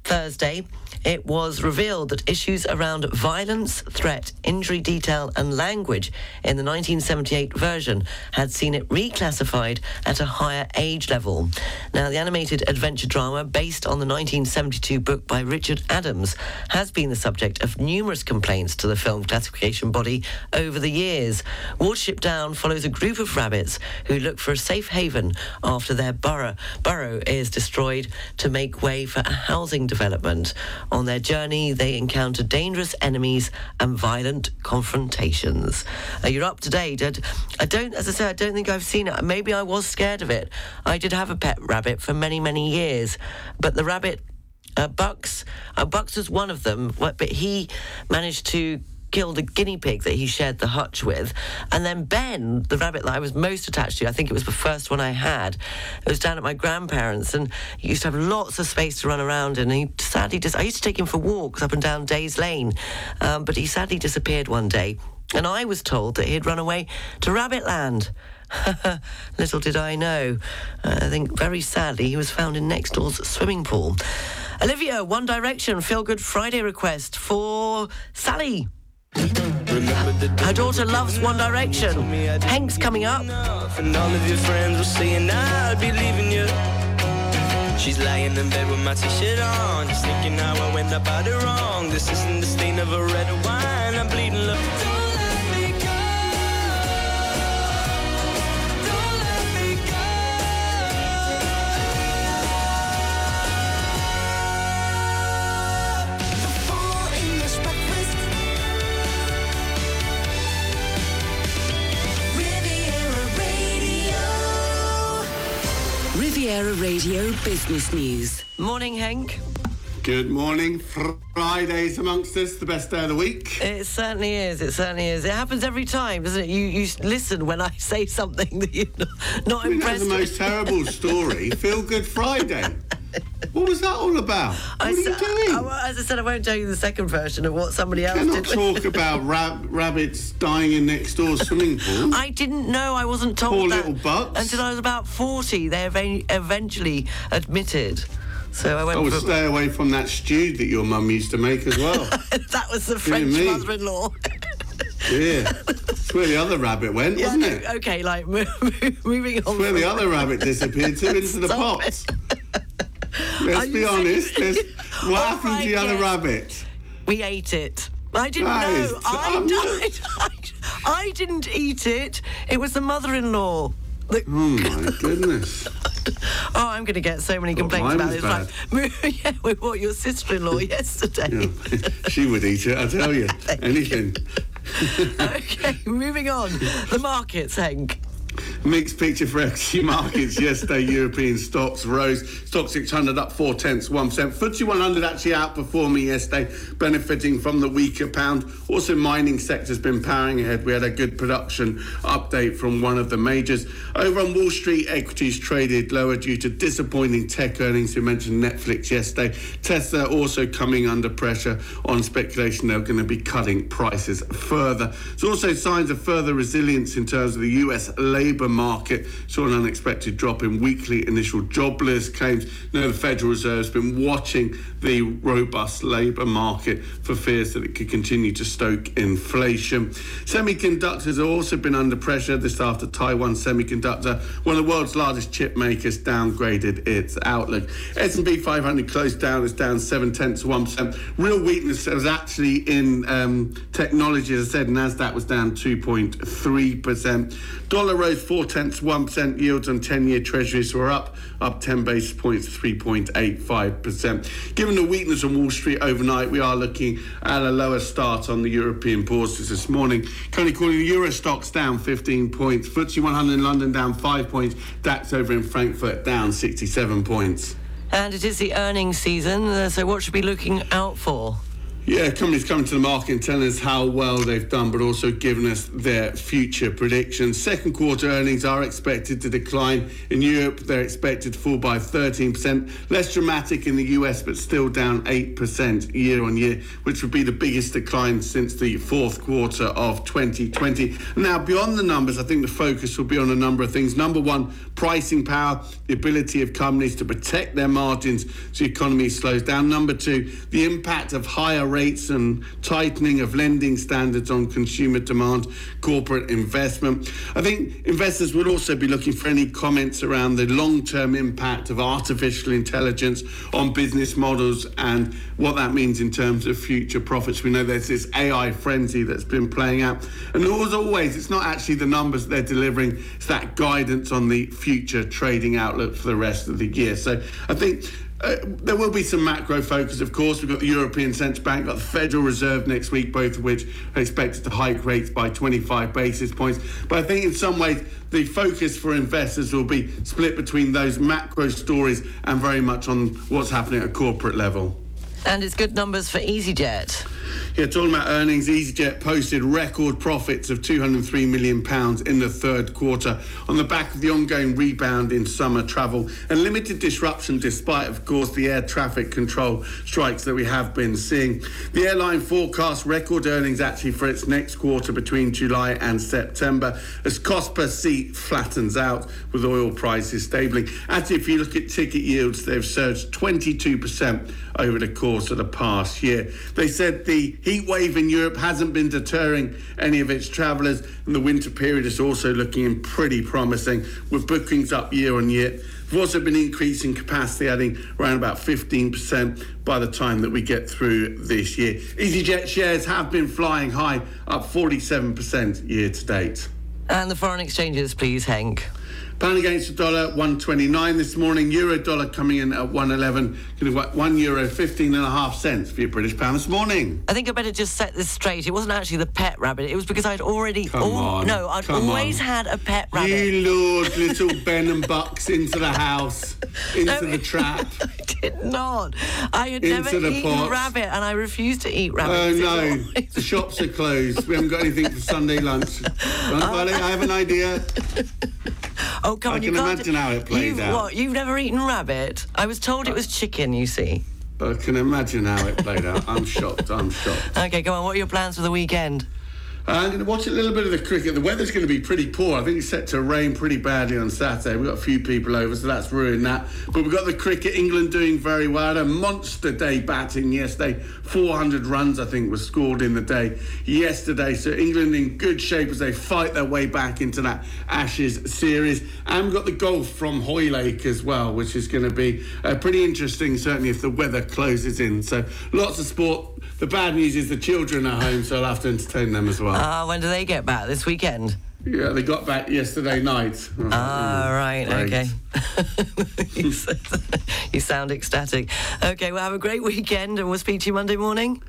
Thursday, it was revealed that issues around violence, threat, injury detail, and language in the 1978 version had seen it reclassified at a higher age level. Now, the animated adventure drama, based on the 1972 book by Richard Adams, has been the subject of numerous complaints to the film classification body over the years. Watership Down follows a group of rabbits who look for a safe haven after their burrow, burrow is destroyed to make way for a housing development. On their journey, they encounter dangerous enemies and violent confrontations. Uh, you're up to date. I don't, as I said, I don't think I've seen it. Maybe I was scared of it. I did have a pet rabbit for many, many years, but the rabbit uh, Bucks. Uh, Bucks was one of them, but but he managed to kill a guinea pig that he shared the hutch with. And then Ben, the rabbit that I was most attached to, I think it was the first one I had, it was down at my grandparents and he used to have lots of space to run around in. And he sadly just, I used to take him for walks up and down Days Lane, um, but he sadly disappeared one day. And I was told that he had run away to Rabbitland. Little did I know. Uh, I think very sadly he was found in next door's swimming pool. Olivia, One Direction, Feel Good Friday request for Sally. Her daughter loves One Direction. Hank's coming up. And all of your friends were saying I'll be leaving you. She's lying in bed with my t-shirt on, just thinking how I went about it wrong. This isn't the stain of a red wine. I'm bleeding love. Riviera Radio Business News. Morning, Hank. Good morning. Fridays amongst us, the best day of the week. It certainly is. It certainly is. It happens every time, doesn't it? You you listen when I say something that you're not, not I mean, impressed that's the most terrible story. Feel Good Friday. What was that all about? What I are you sa- doing? I- as I said, I won't tell you the second version of what somebody else did. cannot talk about rab- rabbits dying in next door swimming pool. I didn't know. I wasn't told Poor that little bucks. until I was about forty. They ev- eventually admitted. So I went. Would for- stay away from that stew that your mum used to make as well. that was the French mother-in-law. yeah. That's where the other rabbit went, Yeah, wasn't it? Okay, like moving on. That's where the other rabbit disappeared to into the pot. Let's be honest. There's, what happened to the other rabbit? We ate it. I didn't know. I, died. I, I didn't eat it. It was the mother-in-law. The- Oh my goodness. Oh, I'm going to get so many oh, complaints about this. Like, yeah, we bought your sister-in-law yesterday. she would eat it, I tell you. Anything. okay, moving on. The markets, Hank. Mixed picture for equity markets yesterday. European stocks rose. Stoxx 600 up four tenths, one percent. FTSE 100 actually outperforming yesterday, benefiting from the weaker pound. Also, mining sector's been powering ahead. We had a good production update from one of the majors. Over on Wall Street, equities traded lower due to disappointing tech earnings. We mentioned Netflix yesterday. Tesla also coming under pressure on speculation they're going to be cutting prices further. There's also signs of further resilience in terms of the US labour market. Saw an unexpected drop in weekly initial jobless claims. Now the Federal Reserve's been watching the robust labour market for fears that it could continue to stoke inflation. Semiconductors have also been under pressure this after Taiwan Semiconductor, one of the world's largest chip makers, downgraded its outlook. S&P 500 closed down, it's down seven tenths of one percent. Real weakness was actually in um, technology, as I said. Nasdaq was down 2.3 percent. Dollar rose four tenths one percent. Yields on 10-year Treasuries were up, up 10 basis points, 3.85 percent. Given the weakness on Wall Street overnight, we are looking at a lower start on the European bourses this morning. Currently calling the Euro Stoxx down 15 points. FTSE 100 in London down five points. DAX over in Frankfurt down 67 points. And it is the earnings season, uh, so what should we be looking out for? Yeah, companies coming to the market and telling us how well they've done, but also giving us their future predictions. Second quarter earnings are expected to decline. In Europe, they're expected to fall by 13%. Less dramatic in the US, but still down 8% year on year, which would be the biggest decline since the fourth quarter of 2020. Now, beyond the numbers, I think the focus will be on a number of things. Number one, pricing power, the ability of companies to protect their margins as the economy slows down. Number two, the impact of higher rates and tightening of lending standards on consumer demand, corporate investment. I think investors would also be looking for any comments around the long term impact of artificial intelligence on business models and what that means in terms of future profits. We know there's this AI frenzy that's been playing out. And as always, it's not actually the numbers they're delivering, it's that guidance on the future trading outlook for the rest of the year. So I think uh, there will be some macro focus, of course. We've got the European Central Bank, got the Federal Reserve next week, both of which are expected to hike rates by 25 basis points. But I think in some ways, the focus for investors will be split between those macro stories and very much on what's happening at a corporate level. And it's good numbers for EasyJet. Yeah, talking about earnings, EasyJet posted record profits of £203 million in the third quarter on the back of the ongoing rebound in summer travel and limited disruption despite, of course, the air traffic control strikes that we have been seeing. The airline forecasts record earnings actually for its next quarter between July and September as cost per seat flattens out with oil prices stabling. Actually, if you look at ticket yields, they've surged 22% over the course of the past year. They said the heat wave in Europe hasn't been deterring any of its travellers, and the winter period is also looking pretty promising, with bookings up year on year. We've also been increasing capacity, adding around about 15% by the time that we get through this year. EasyJet shares have been flying high, up 47% year to date. And the foreign exchanges, please, Hank. Pound against the dollar, 129 this morning. Euro dollar coming in at 111. Going to one euro 15 and a half cents for your British pound this morning. I think I better just set this straight. It wasn't actually the pet rabbit. It was because I'd already. Come al- on, No, I'd always on. had a pet rabbit. You lured little Ben and Bucks into the house, into the trap. I did not. I had Into never eaten pot. rabbit, and I refused to eat rabbit. Oh no, the shops are closed. We haven't got anything for Sunday lunch. Right, Violet, uh, I have an idea. Oh, come I on, you can can't. imagine how it plays you've, out. What? You've never eaten rabbit? I was told it was chicken. You see. I can imagine how it played out. I'm shocked. I'm shocked. Okay, go on. What are your plans for the weekend? I'm going to watch a little bit of the cricket. The weather's going to be pretty poor. I think it's set to rain pretty badly on Saturday. We've got a few people over, so that's ruined that. But we've got the cricket. England doing very well. A monster day batting yesterday. 400 runs, I think, was scored in the day yesterday. So England in good shape as they fight their way back into that Ashes series. And we've got the golf from Hoylake as well, which is going to be uh, pretty interesting, certainly if the weather closes in. So lots of sport. The bad news is the children are home, so I'll have to entertain them as well. Ah, when do they get back? This weekend? Yeah, they got back yesterday night. Ah, right, Great. okay. you, you sound ecstatic. Okay, well, have a great weekend, and we'll speak to you Monday morning.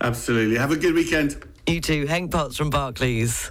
Absolutely. Have a good weekend. You too. Hank Potts from Barclays.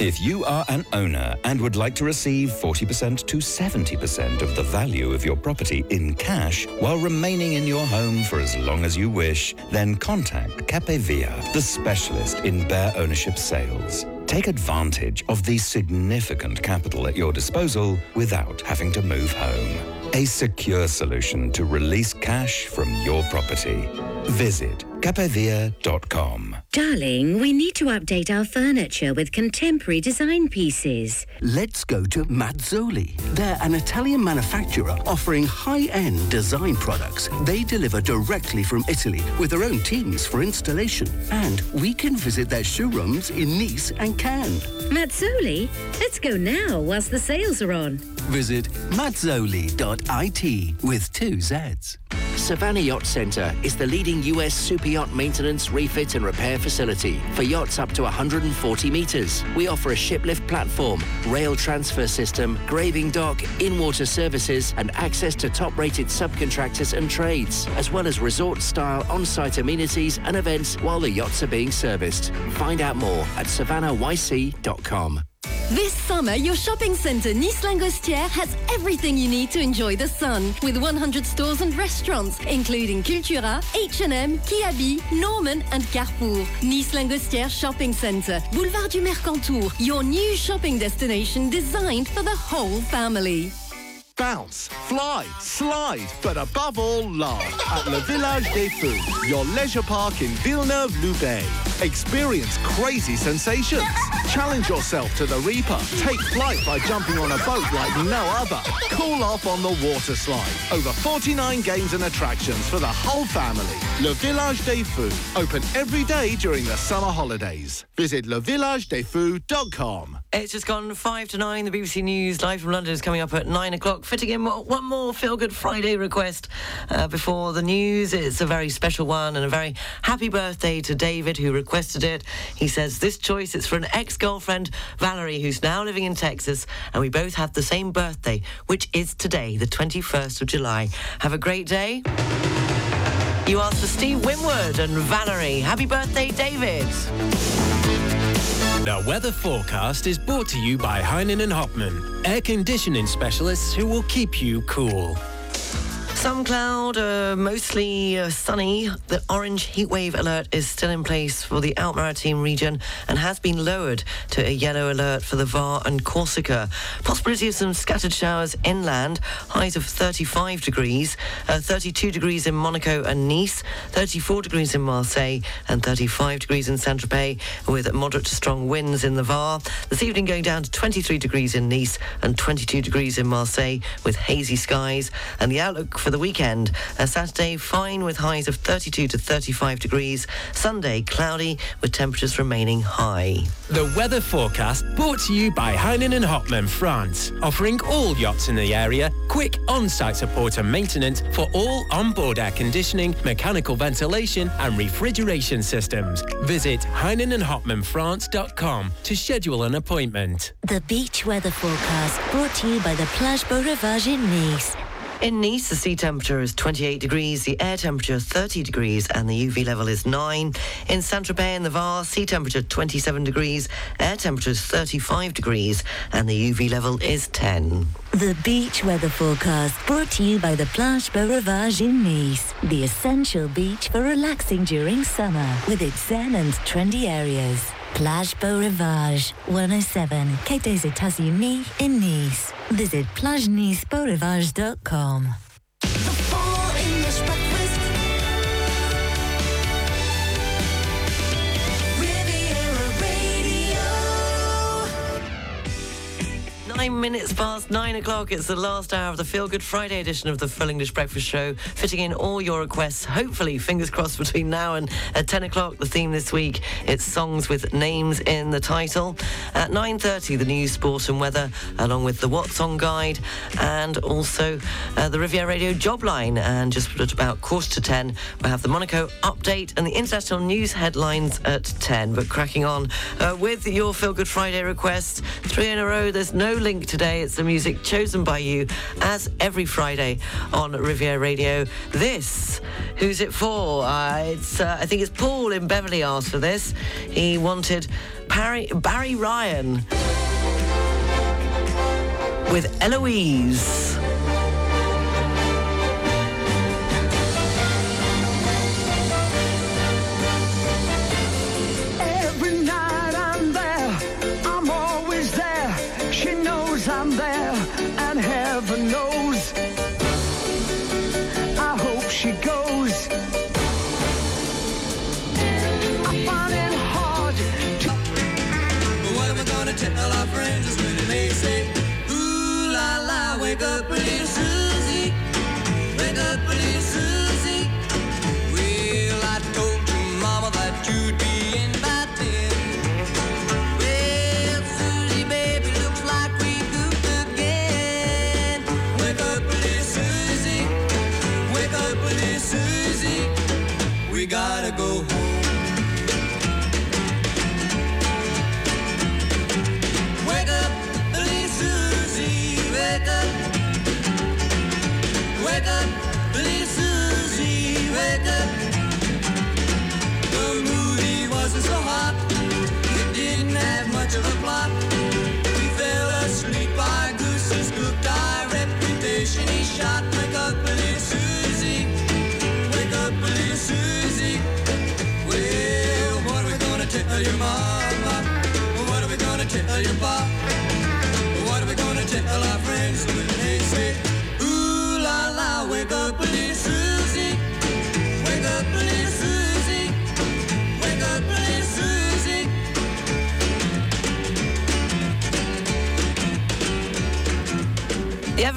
If you are an owner and would like to receive 40% to 70% of the value of your property in cash while remaining in your home for as long as you wish, then contact Capevia, the specialist in bare ownership sales. Take advantage of the significant capital at your disposal without having to move home. A secure solution to release cash from your property. Visit capevia.com. Darling, we need to update our furniture with contemporary design pieces. Let's go to Mazzoli. They're an Italian manufacturer offering high-end design products. They deliver directly from Italy with their own teams for installation. And we can visit their showrooms in Nice and Cannes. Mazzoli? Let's go now whilst the sales are on. Visit mazzoli.it with two Zs. Savannah Yacht Centre is the leading US super yacht maintenance, refit and repair facility for yachts up to 140 metres. We offer a shiplift platform, rail transfer system, graving dock, in-water services and access to top-rated subcontractors and trades, as well as resort-style on-site amenities and events while the yachts are being serviced. Find out more at savannahYC.com. This summer, your shopping centre Nice Lingostière has everything you need to enjoy the sun. With 100 stores and restaurants, including Cultura, H&M, Kiabi, Norman and Carrefour. Nice Lingostière Shopping Centre, Boulevard du Mercantour, your new shopping destination designed for the whole family. Bounce, fly, slide, but above all, laugh at Le Village des Fous, your leisure park in Villeneuve-Loubet. Experience crazy sensations. Challenge yourself to the Reaper. Take flight by jumping on a boat like no other. Cool off on the water slide. Over 49 games and attractions for the whole family. Le Village des Fous, open every day during the summer holidays. Visit levillagedesfous.com. It's just gone five to nine. The BBC News live from London is coming up at nine o'clock. Fitting in one more Feel Good Friday request uh, before the news. It's a very special one and a very happy birthday to David who requested it. He says this choice is for an ex-girlfriend, Valerie, who's now living in Texas, and we both have the same birthday, which is today, the 21st of July. Have a great day. You asked for Steve Winwood and Valerie. Happy birthday, David. The weather forecast is brought to you by Heinen and Hopman, air conditioning specialists who will keep you cool. Some cloud, uh, mostly uh, sunny. The orange heatwave alert is still in place for the Alpes-Maritimes region and has been lowered to a yellow alert for the Var and Corsica. Possibility of some scattered showers inland, highs of 35 degrees, uh, 32 degrees in Monaco and Nice, 34 degrees in Marseille and 35 degrees in Saint-Tropez with moderate to strong winds in the Var. This evening going down to 23 degrees in Nice and 22 degrees in Marseille with hazy skies. And the outlook for the weekend. A Saturday, fine with highs of 32 to 35 degrees. Sunday, cloudy with temperatures remaining high. The weather forecast brought to you by Heinen and Hopman France, offering all yachts in the area quick on-site support and maintenance for all on-board air conditioning, mechanical ventilation and refrigeration systems. Visit HeinenandHopmanFrance.com to schedule an appointment. The beach weather forecast brought to you by the Plage Beau Rivage in Nice. In Nice, the sea temperature is 28 degrees, the air temperature 30 degrees, and the UV level is 9. In Saint-Tropez and the Var, sea temperature 27 degrees, air temperature is 35 degrees, and the UV level is 10. The beach weather forecast brought to you by the Plage Beau Rivage in Nice, the essential beach for relaxing during summer with its zen and trendy areas. Plage Beau Rivage, 107 Quai des Etats-Unis in Nice. Visit plagenicebeaurivage.com. Nine minutes past nine o'clock. It's the last hour of the Feel Good Friday edition of the Full English Breakfast Show, fitting in all your requests. Hopefully, fingers crossed, between now and at ten o'clock. The theme this week it's songs with names in the title. At nine thirty, the news, sport, and weather, along with the What's On guide, and also uh, the Riviera Radio job line. And just at about quarter to ten, we'll have the Monaco update and the international news headlines at ten. But cracking on uh, with your Feel Good Friday requests, three in a row. There's no link today. It's the music chosen by you, as every Friday on Riviera Radio. This, who's it for? Uh, it's uh, I think it's Paul in Beverly asked for this. He wanted Barry, Barry Ryan with Eloise. Heaven knows. I hope she goes. I find it hard to. What am I gonna tell our friends go home.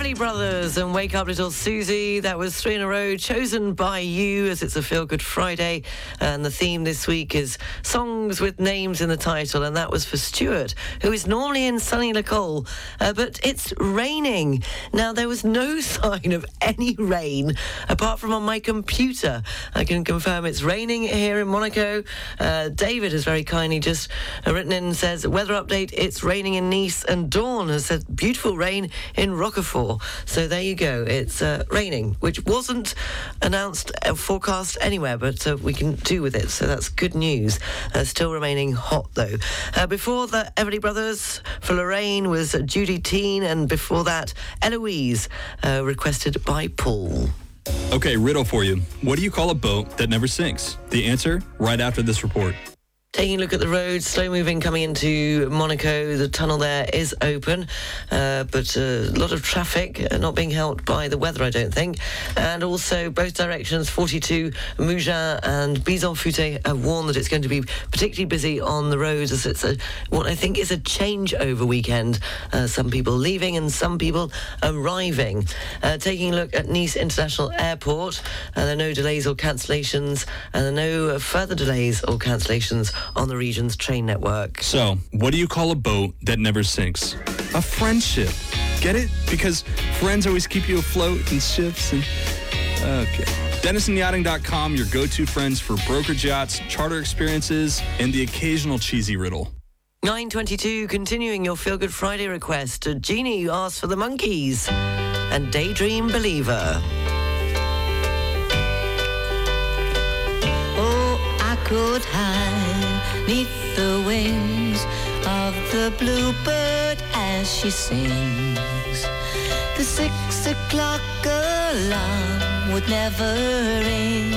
Everly Brothers and Wake Up Little Susie. That was three in a row, chosen by you as it's a Feel Good Friday. And the theme this week is songs with names in the title. And that was for Stuart, who is normally in sunny La Colle. Uh, but it's raining. Now, there was no sign of any rain apart from on my computer. I can confirm it's raining here in Monaco. Uh, David has very kindly just written in and says, Weather update, it's raining in Nice. And Dawn has said, Beautiful rain in Roquefort. So there you go. It's uh, raining, which wasn't announced, uh, forecast anywhere, but uh, we can do with it. So that's good news. Uh, still remaining hot though. Uh, before the Everly Brothers for Lorraine was Judy Teen, and before that, Eloise, uh, requested by Paul. Okay, riddle for you. What do you call a boat that never sinks? The answer right after this report. Taking a look at the road, slow moving coming into Monaco. The tunnel there is open, uh, but a lot of traffic uh, not being helped by the weather, I don't think. And also, both directions, 42 Mougins and Bison Futé have warned that it's going to be particularly busy on the roads as it's a, what I think is a changeover weekend. Uh, some people leaving and some people arriving. Uh, taking a look at Nice International Airport, uh, there are no delays or cancellations, and there are no further delays or cancellations on the region's train network. So, what do you call a boat that never sinks? A friendship. Get it? Because friends always keep you afloat in ships and. Okay. DenisonYachting.com, your go to friends for brokerage yachts, charter experiences, and the occasional cheesy riddle. 922, continuing your Feel Good Friday request. Jeannie asked for the Monkees and Daydream Believer. Oh, I could hide neath the wings of the bluebird as she sings. The six o'clock alarm would never ring,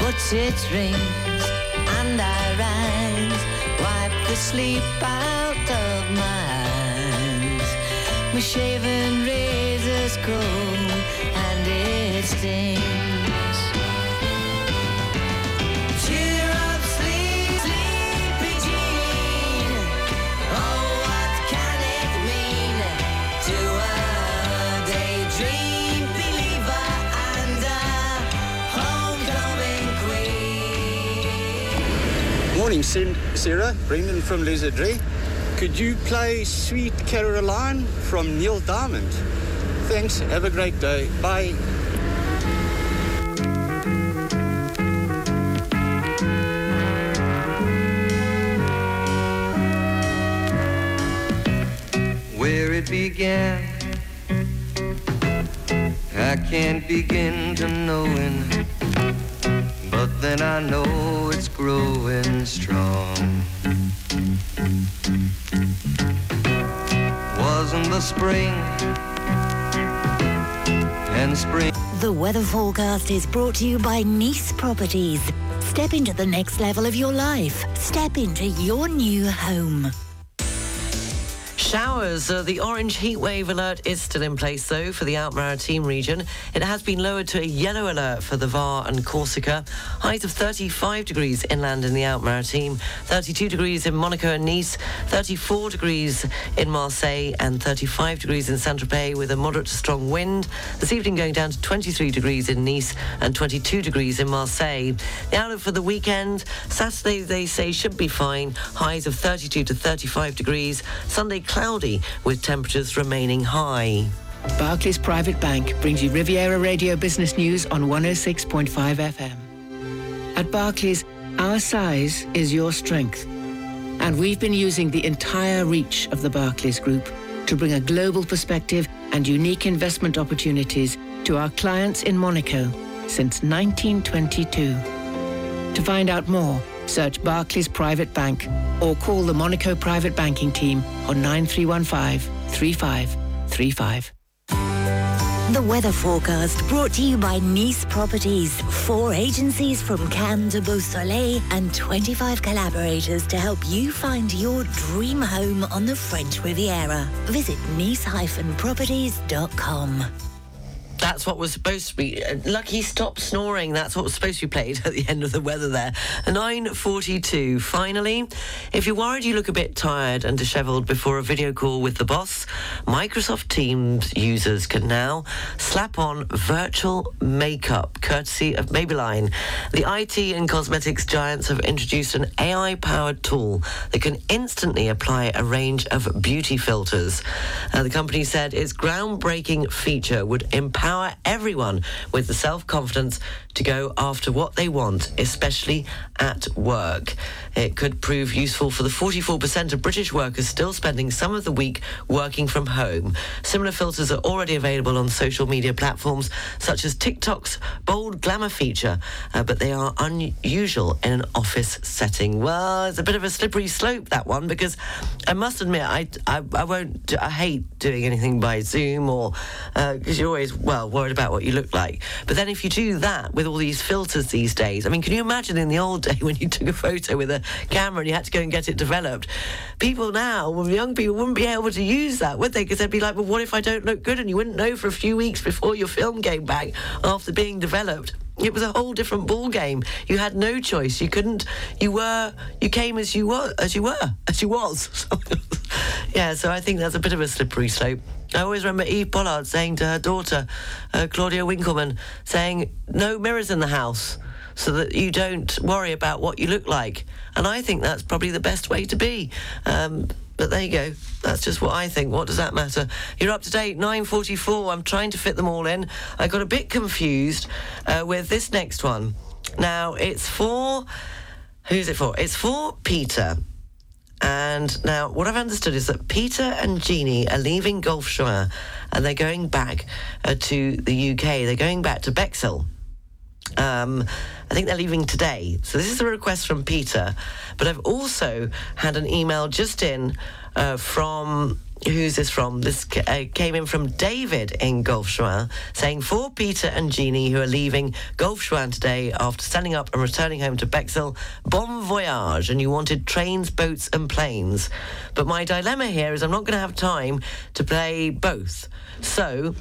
but it rings and I rise, wipe the sleep out of my eyes. My shaven razor's cold and it stings. Morning, Sarah. Brendan from Les Lizardry. Could you play Sweet Caroline from Neil Diamond? Thanks. Have a great day. Bye. where it began. I can't begin to knowing, then I know it's growing strong. Wasn't the spring and spring. The weather forecast is brought to you by Nice Properties. Step into the next level of your life. Step into your new home. Showers. Uh, the orange heatwave alert is still in place, though, for the Alpes-Maritimes region. It has been lowered to a yellow alert for the Var and Corsica. Highs of 35 degrees inland in the Alpes-Maritimes, 32 degrees in Monaco and Nice, 34 degrees in Marseille, and 35 degrees in Saint-Tropez with a moderate to strong wind. This evening going down to 23 degrees in Nice and 22 degrees in Marseille. The outlook for the weekend, Saturday they say should be fine. Highs of 32 to 35 degrees. Sunday cloudy with temperatures remaining high. Barclays Private Bank brings you Riviera Radio Business News on 106.5 FM. At Barclays, our size is your strength. And we've been using the entire reach of the Barclays Group to bring a global perspective and unique investment opportunities to our clients in Monaco since 1922. To find out more, search Barclays Private Bank or call the Monaco Private Banking Team on 9315 3535. The weather forecast brought to you by Nice Properties. Four agencies from Cannes to Beausoleil and 25 collaborators to help you find your dream home on the French Riviera. Visit nice-properties.com. That's what was supposed to be. uh, Lucky, stop snoring. That's what was supposed to be played at the end of the weather there. 9.42. Finally, if you're worried you look a bit tired and dishevelled before a video call with the boss, Microsoft Teams users can now slap on virtual makeup, courtesy of Maybelline. The IT and cosmetics giants have introduced an AI-powered tool that can instantly apply a range of beauty filters. Uh, the company said its groundbreaking feature would empower everyone with the self-confidence to go after what they want, especially at work. It could prove useful for the 44% of British workers still spending some of the week working from home. Similar filters are already available on social media platforms such as TikTok's bold glamour feature, uh, but they are unusual in an office setting. Well, it's a bit of a slippery slope that one because I must admit I I, I won't I hate doing anything by Zoom or because you're always well worried about what you look like. But then if you do that with all these filters these days, I mean, can you imagine in the old day when you took a photo with a camera and you had to go and get it developed? People now, well, young people wouldn't be able to use that, would they? Because they'd be like, well, what if I don't look good? And you wouldn't know for a few weeks before your film came back after being developed. It was a whole different ball game. You had no choice. You couldn't. You were. You came as you were. As you were. As you was. yeah. So I think that's a bit of a slippery slope. I always remember Eve Pollard saying to her daughter, uh, Claudia Winkleman, saying, "No mirrors in the house." So that you don't worry about what you look like, and I think that's probably the best way to be. Um, but there you go. That's just what I think. What does that matter? You're up to date. 9:44. I'm trying to fit them all in. I got a bit confused uh, with this next one. Now it's for who's it for? It's for Peter. And now, what I've understood is that Peter and Jeannie are leaving Golfe-Juan and they're going back uh, to the UK. They're going back to Bexhill. Um, I think they're leaving today. So this is a request from Peter. But I've also had an email just in uh, from. Who's this from? This uh, came in from David in Golfe-Juan saying, For Peter and Jeannie, who are leaving Golfe-Juan today after standing up and returning home to Bexhill, bon voyage. And you wanted trains, boats, and planes. But my dilemma here is I'm not going to have time to play both. So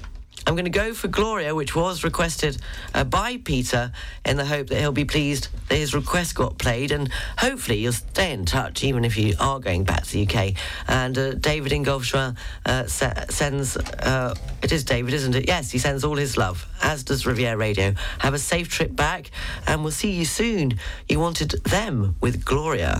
I'm going to go for Gloria, which was requested uh, by Peter, in the hope that he'll be pleased that his request got played, and hopefully you'll stay in touch even if you are going back to the UK. And uh, David in Golfe-Juan uh, se- sends, uh, it is David, isn't it? Yes, he sends all his love, as does Riviera Radio. Have a safe trip back, and we'll see you soon. You wanted them with Gloria.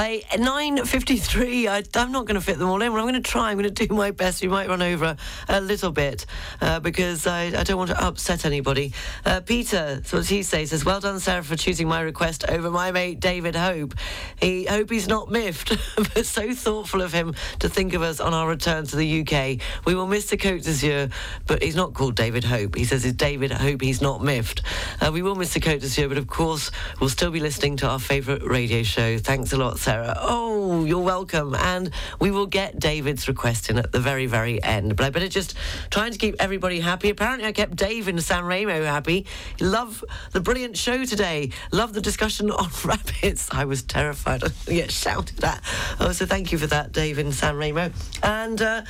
I, 9.53, I, I'm not going to fit them all in. but I'm going to try. I'm going to do my best. We might run over a little bit uh, because I, I don't want to upset anybody. Uh, Peter, so what he says, says, well done, Sarah, for choosing my request over my mate David Hope. He hope he's not miffed, but so thoughtful of him to think of us on our return to the UK. We will miss the Cote d'Azur, but he's not called David Hope. He says it's David Hope he's not miffed. Uh, we will miss the Cote d'Azur, but of course we'll still be listening to our favourite radio show. Thanks a lot, Sarah. Oh, you're welcome. And we will get David's request in at the very, very end. But I better just trying to keep everybody happy. Apparently, I kept Dave in San Remo happy. Love the brilliant show today. Love the discussion on rabbits. I was terrified to get shouted at. Oh, so thank you for that, Dave in San Remo. And uh,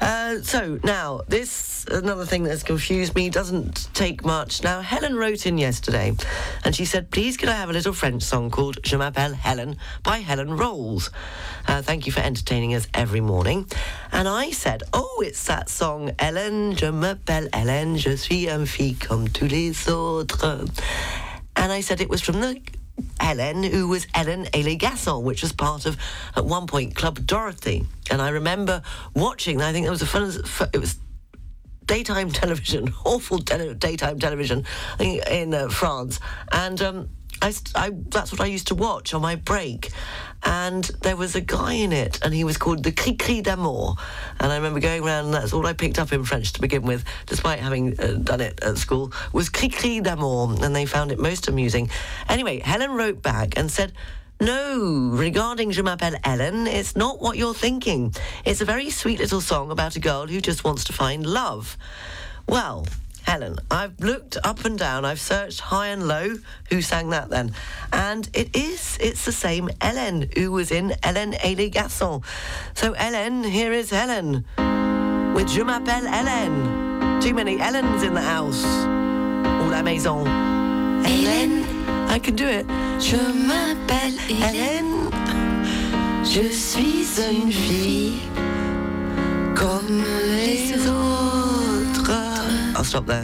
uh, so now this another thing that's confused me doesn't take much. Now Helen wrote in yesterday, and she said, "Please could I have a little French song called Je m'appelle Helen by Hélène Rollès? Uh, thank you for entertaining us every morning." And I said, "Oh, it's that song, Helen, je m'appelle Helen, je suis une fille comme tous les autres." And I said it was from the Helen, who was Hélène et les Garçons, which was part of, at one point, Club Dorothée. And I remember watching, I think it was a fun, it was daytime television, awful daytime television in, in uh, France. And um, I, I, that's what I used to watch on my break. And there was a guy in it, and he was called the Cri d'Amour. And I remember going around, and that's all I picked up in French to begin with, despite having uh, done it at school, was Cri d'Amour. And they found it most amusing. Anyway, Helen wrote back and said, no, regarding Je m'appelle Ellen, it's not what you're thinking. It's a very sweet little song about a girl who just wants to find love. Well, Helen, I've looked up and down, I've searched high and low. Who sang that then? And it is, it's the same Ellen who was in Hélène et les Garçons. So, Ellen, here is Helen with Je m'appelle Helen. Too many Ellens in the house. Ou la maison. Hélène, I can do it. Je m'appelle Hélène. Je suis une fille comme les autres. I'll stop there.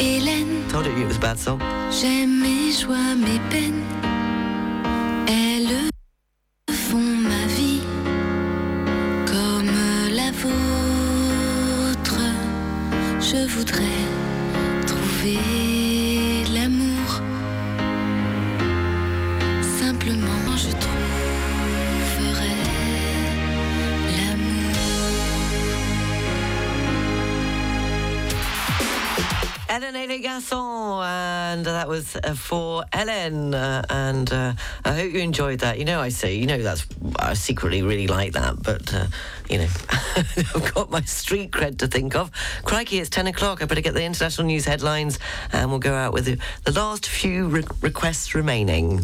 Hélène, Told you it was a bad song. j'aime mes joies, mes peines. Elles font ma vie comme la vôtre. Je voudrais trouver Les Garçons, and that was uh, for Ellen. Uh, and uh, I hope you enjoyed that. You know, I say, you know, that's I secretly really like that, but uh, you know, I've got my street cred to think of. Crikey, it's ten o'clock. I better get the international news headlines, and we'll go out with the, the last few re- requests remaining.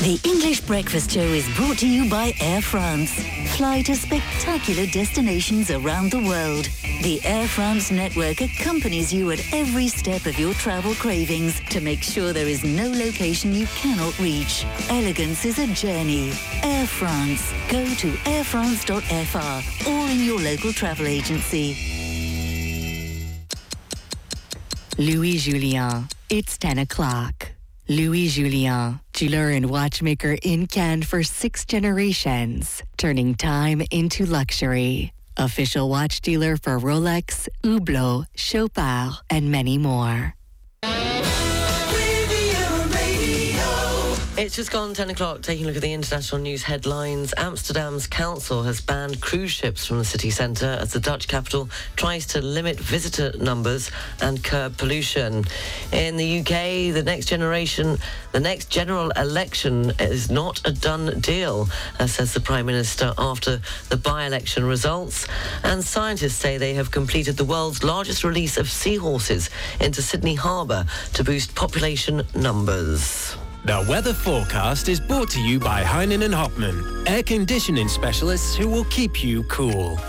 The English Breakfast Show is brought to you by Air France. Fly to spectacular destinations around the world. The Air France network accompanies you at every step of your travel cravings to make sure there is no location you cannot reach. Elegance is a journey. Air France. Go to airfrance.fr or in your local travel agency. Louis Julien. It's 10 o'clock. Louis Julien, jeweler and watchmaker in Cannes for six generations, turning time into luxury. Official watch dealer for Rolex, Hublot, Chopard, and many more. It's just gone 10 o'clock, taking a look at the international news headlines. Amsterdam's council has banned cruise ships from the city centre as the Dutch capital tries to limit visitor numbers and curb pollution. In the UK, the next generation, the next general election is not a done deal, uh, says the Prime Minister after the by-election results. And scientists say they have completed the world's largest release of seahorses into Sydney Harbour to boost population numbers. The weather forecast is brought to you by Heinen and Hopman, air conditioning specialists who will keep you cool.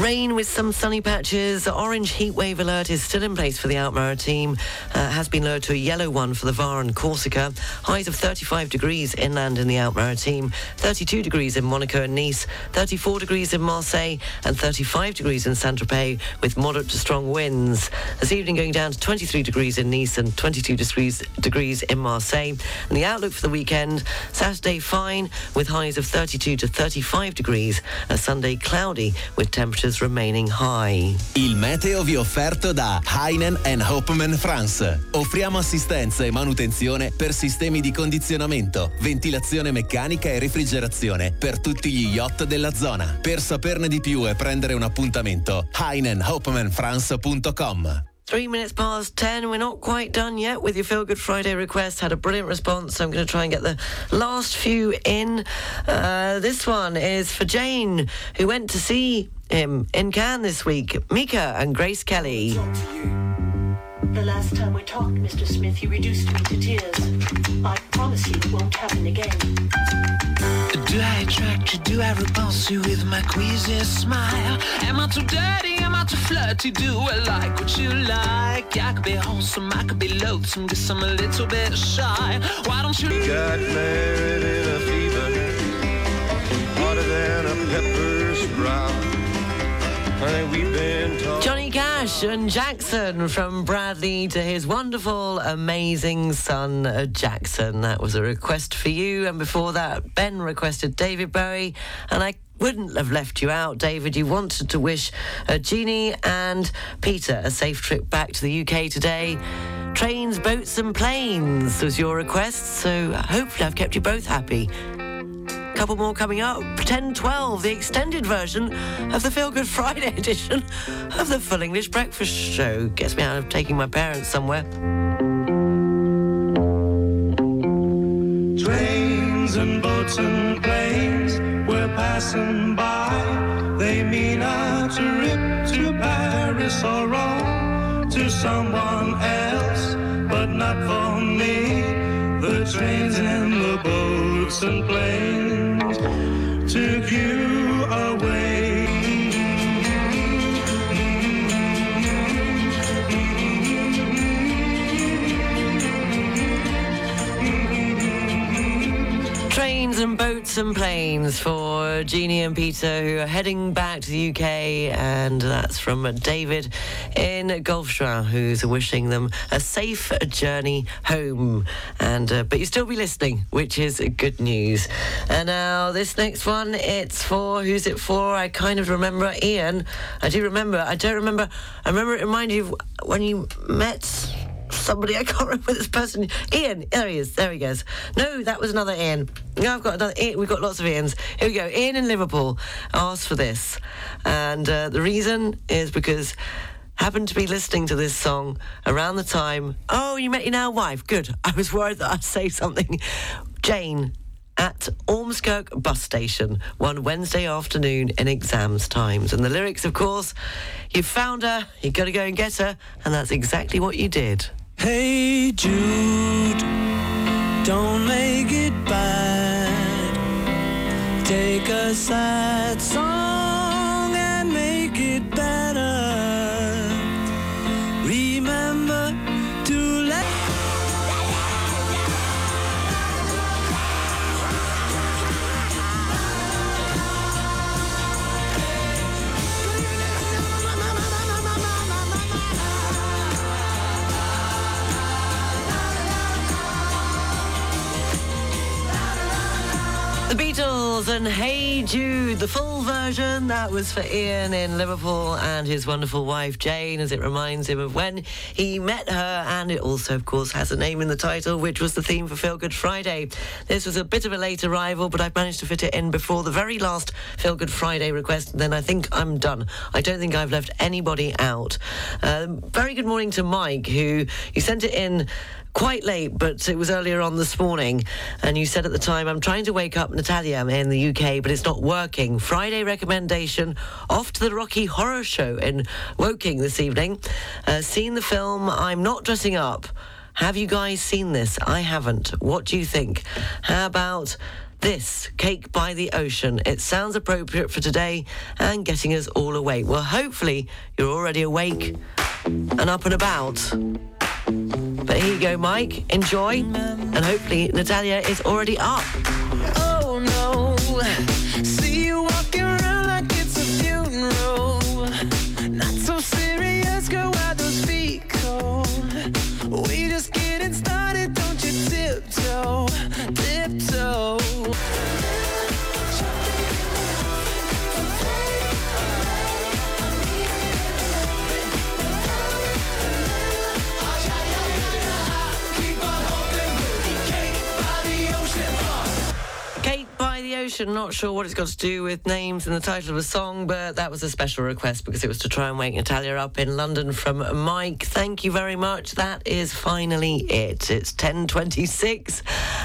Rain with some sunny patches. Orange heat wave alert is still in place for the Alpes-Maritimes. Uh, has been lowered to a yellow one for the Var and Corsica. Highs of 35 degrees inland in the Alpes-Maritimes, 32 degrees in Monaco and Nice, 34 degrees in Marseille, and 35 degrees in Saint-Tropez with moderate to strong winds. This evening going down to 23 degrees in Nice and 22 degrees, degrees in Marseille. And the outlook for the weekend, Saturday fine with highs of 32 to 35 degrees. A Sunday cloudy with temperatures remaining high. Il meteo vi è offerto da Heinen Hopman France. Offriamo assistenza e manutenzione per sistemi di condizionamento, ventilazione meccanica e refrigerazione per tutti gli yacht della zona. Per saperne di più e prendere un appuntamento, heinenhopmanfrance.com. Three minutes past ten. We're not quite done yet with your Feel Good Friday request. Had a brilliant response, so I'm going to try and get the last few in. Uh, this one is for Jane, who went to see him in Cannes this week. Mika and Grace Kelly. The last time we talked, Mr. Smith, you reduced me to tears. I promise you it won't happen again. Do I attract you? Do I repulse you with my queasy smile? Am I too dirty? Am I too flirty? Do I like what you like? I could be wholesome, I could be loathsome, guess I'm a little bit shy. Why don't you? Got married in a fever, hotter than a pepper sprout. Johnny Cash and Jackson from Bradley to his wonderful, amazing son uh, Jackson. That was a request for you. And before that, Ben requested David Bowie. And I wouldn't have left you out, David. You wanted to wish uh, Jeannie and Peter a safe trip back to the UK today. Trains, boats, and planes was your request. So hopefully, I've kept you both happy couple more coming up. 1012, the extended version of the Feel Good Friday edition of the Full English Breakfast Show. Gets me out of taking my parents somewhere. Trains and boats and planes we're passing by. They mean a trip to Paris or Rome to someone else, but not for me. The trains and the boats and planes took you away. And boats and planes for Jeannie and Peter, who are heading back to the UK, and that's from David in Golfe-Juan, who's wishing them a safe journey home. And uh, but you'll still be listening, which is good news. And now this next one, it's for who's it for? I kind of remember Ian. I do remember. I don't remember. I remember it reminded you of when you met somebody. I can't remember this person. Ian, there he is. There he goes. No, that was another Ian. No, I've got another. Ian. We've got lots of Ians. Here we go. Ian in Liverpool asked for this, and uh, the reason is because happened to be listening to this song around the time. Oh, you met your now wife. Good. I was worried that I'd say something. Jane at Ormskirk bus station one Wednesday afternoon in exams times. And the lyrics, of course, you found her, You've got to go and get her, and that's exactly what you did. Hey Jude, don't make it bad. Take a sad song The Beatles and Hey Jude, the full version. That was for Ian in Liverpool and his wonderful wife Jane, as it reminds him of when he met her. And it also, of course, has a name in the title, which was the theme for Feel Good Friday. This was a bit of a late arrival, but I've managed to fit it in before the very last Feel Good Friday request. Then I think I'm done. I don't think I've left anybody out. Um, very good morning to Mike, who you sent it in quite late, but it was earlier on this morning. And you said at the time, I'm trying to wake up Natalia in the UK, but it's not working. Friday recommendation off to the Rocky Horror Show in Woking this evening. Uh, seen the film I'm Not Dressing Up. Have you guys seen this? I haven't. What do you think? How about this cake by the ocean? It sounds appropriate for today and getting us all awake. Well, hopefully you're already awake and up and about. But here you go, Mike. Enjoy. And hopefully Natalia is already up. Oh no, Ocean, not sure what it's got to do with names and the title of a song, but that was a special request because it was to try and wake Natalia up in London from Mike. Thank you very much. That is finally it. It's 10.26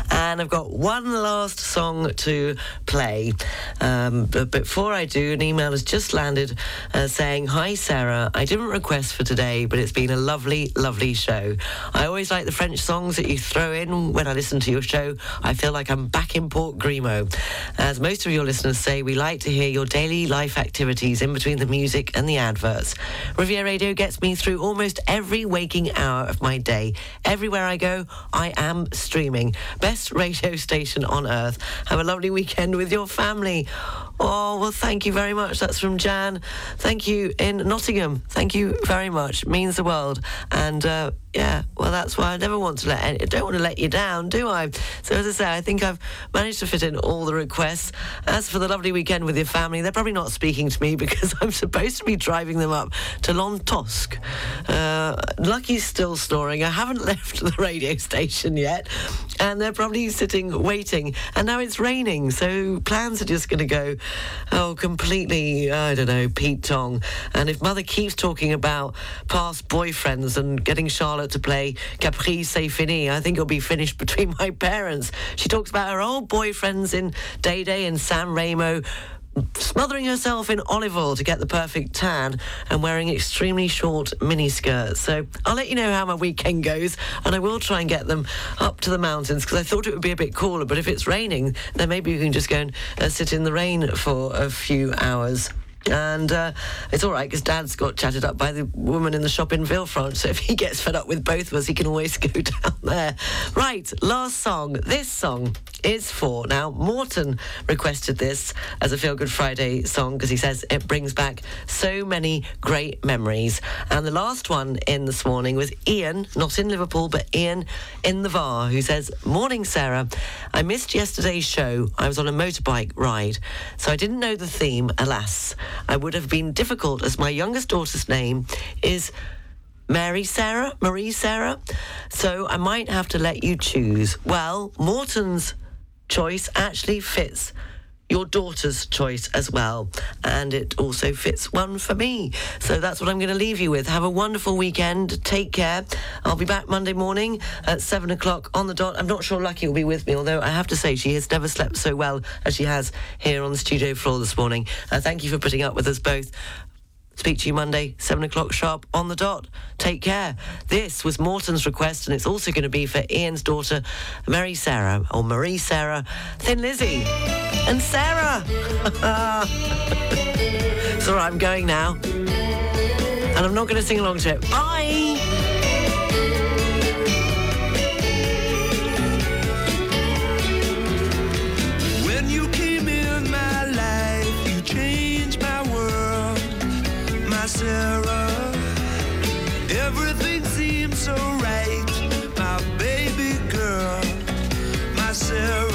and I've got one last song to play. Um, but before I do, an email has just landed uh, saying, Hi Sarah, I didn't request for today, but it's been a lovely, lovely show. I always like the French songs that you throw in when I listen to your show. I feel like I'm back in Port Grimaud. As most of your listeners say, we like to hear your daily life activities in between the music and the adverts. Riviera Radio gets me through almost every waking hour of my day. Everywhere I go, I am streaming. Best radio station on earth. Have a lovely weekend with your family. Oh, well, thank you very much. That's from Jan. Thank you in Nottingham. Thank you very much. Means the world. And uh, yeah, well, that's why I never want to let. Any, don't want to let you down, do I? So as I say, I think I've managed to fit in all the requests. As for the lovely weekend with your family, they're probably not speaking to me because I'm supposed to be driving them up to Lantosque. Uh, Lucky's still snoring. I haven't left the radio station yet, and they're probably sitting waiting. And now it's raining, so plans are just going to go, oh, completely. I don't know, Pete Tong. And if Mother keeps talking about past boyfriends and getting Charlotte to play Capri C'est Fini, I think it'll be finished between my parents. She talks about her old boyfriends in Day Day and San Remo smothering herself in olive oil to get the perfect tan and wearing extremely short mini skirts. So I'll let you know how my weekend goes and I will try and get them up to the mountains because I thought it would be a bit cooler. But if it's raining, then maybe you can just go and uh, sit in the rain for a few hours. And uh, it's all right because Dad's got chatted up by the woman in the shop in Villefranche. So if he gets fed up with both of us, he can always go down there. Right, last song. This song is for now. Morton requested this as a Feel Good Friday song because he says it brings back so many great memories. And the last one in this morning was Ian, not in Liverpool, but Ian in the VAR, who says, "Morning, Sarah. I missed yesterday's show. I was on a motorbike ride, so I didn't know the theme. Alas." I would have been difficult as my youngest daughter's name is Mary Sarah, Marie Sarah. So I might have to let you choose. Well, Morton's choice actually fits your daughter's choice as well. And it also fits one for me. So that's what I'm going to leave you with. Have a wonderful weekend. Take care. I'll be back Monday morning at seven o'clock on the dot. I'm not sure Lucky will be with me, although I have to say she has never slept so well as she has here on the studio floor this morning. Uh, thank you for putting up with us both. Speak to you Monday, 7 o'clock sharp on the dot. Take care. This was Morton's request, and it's also going to be for Ian's daughter, Mary Sarah, or Marie Sarah, Thin Lizzy, and Sarah. it's all right, I'm going now. And I'm not going to sing along to it. Bye. My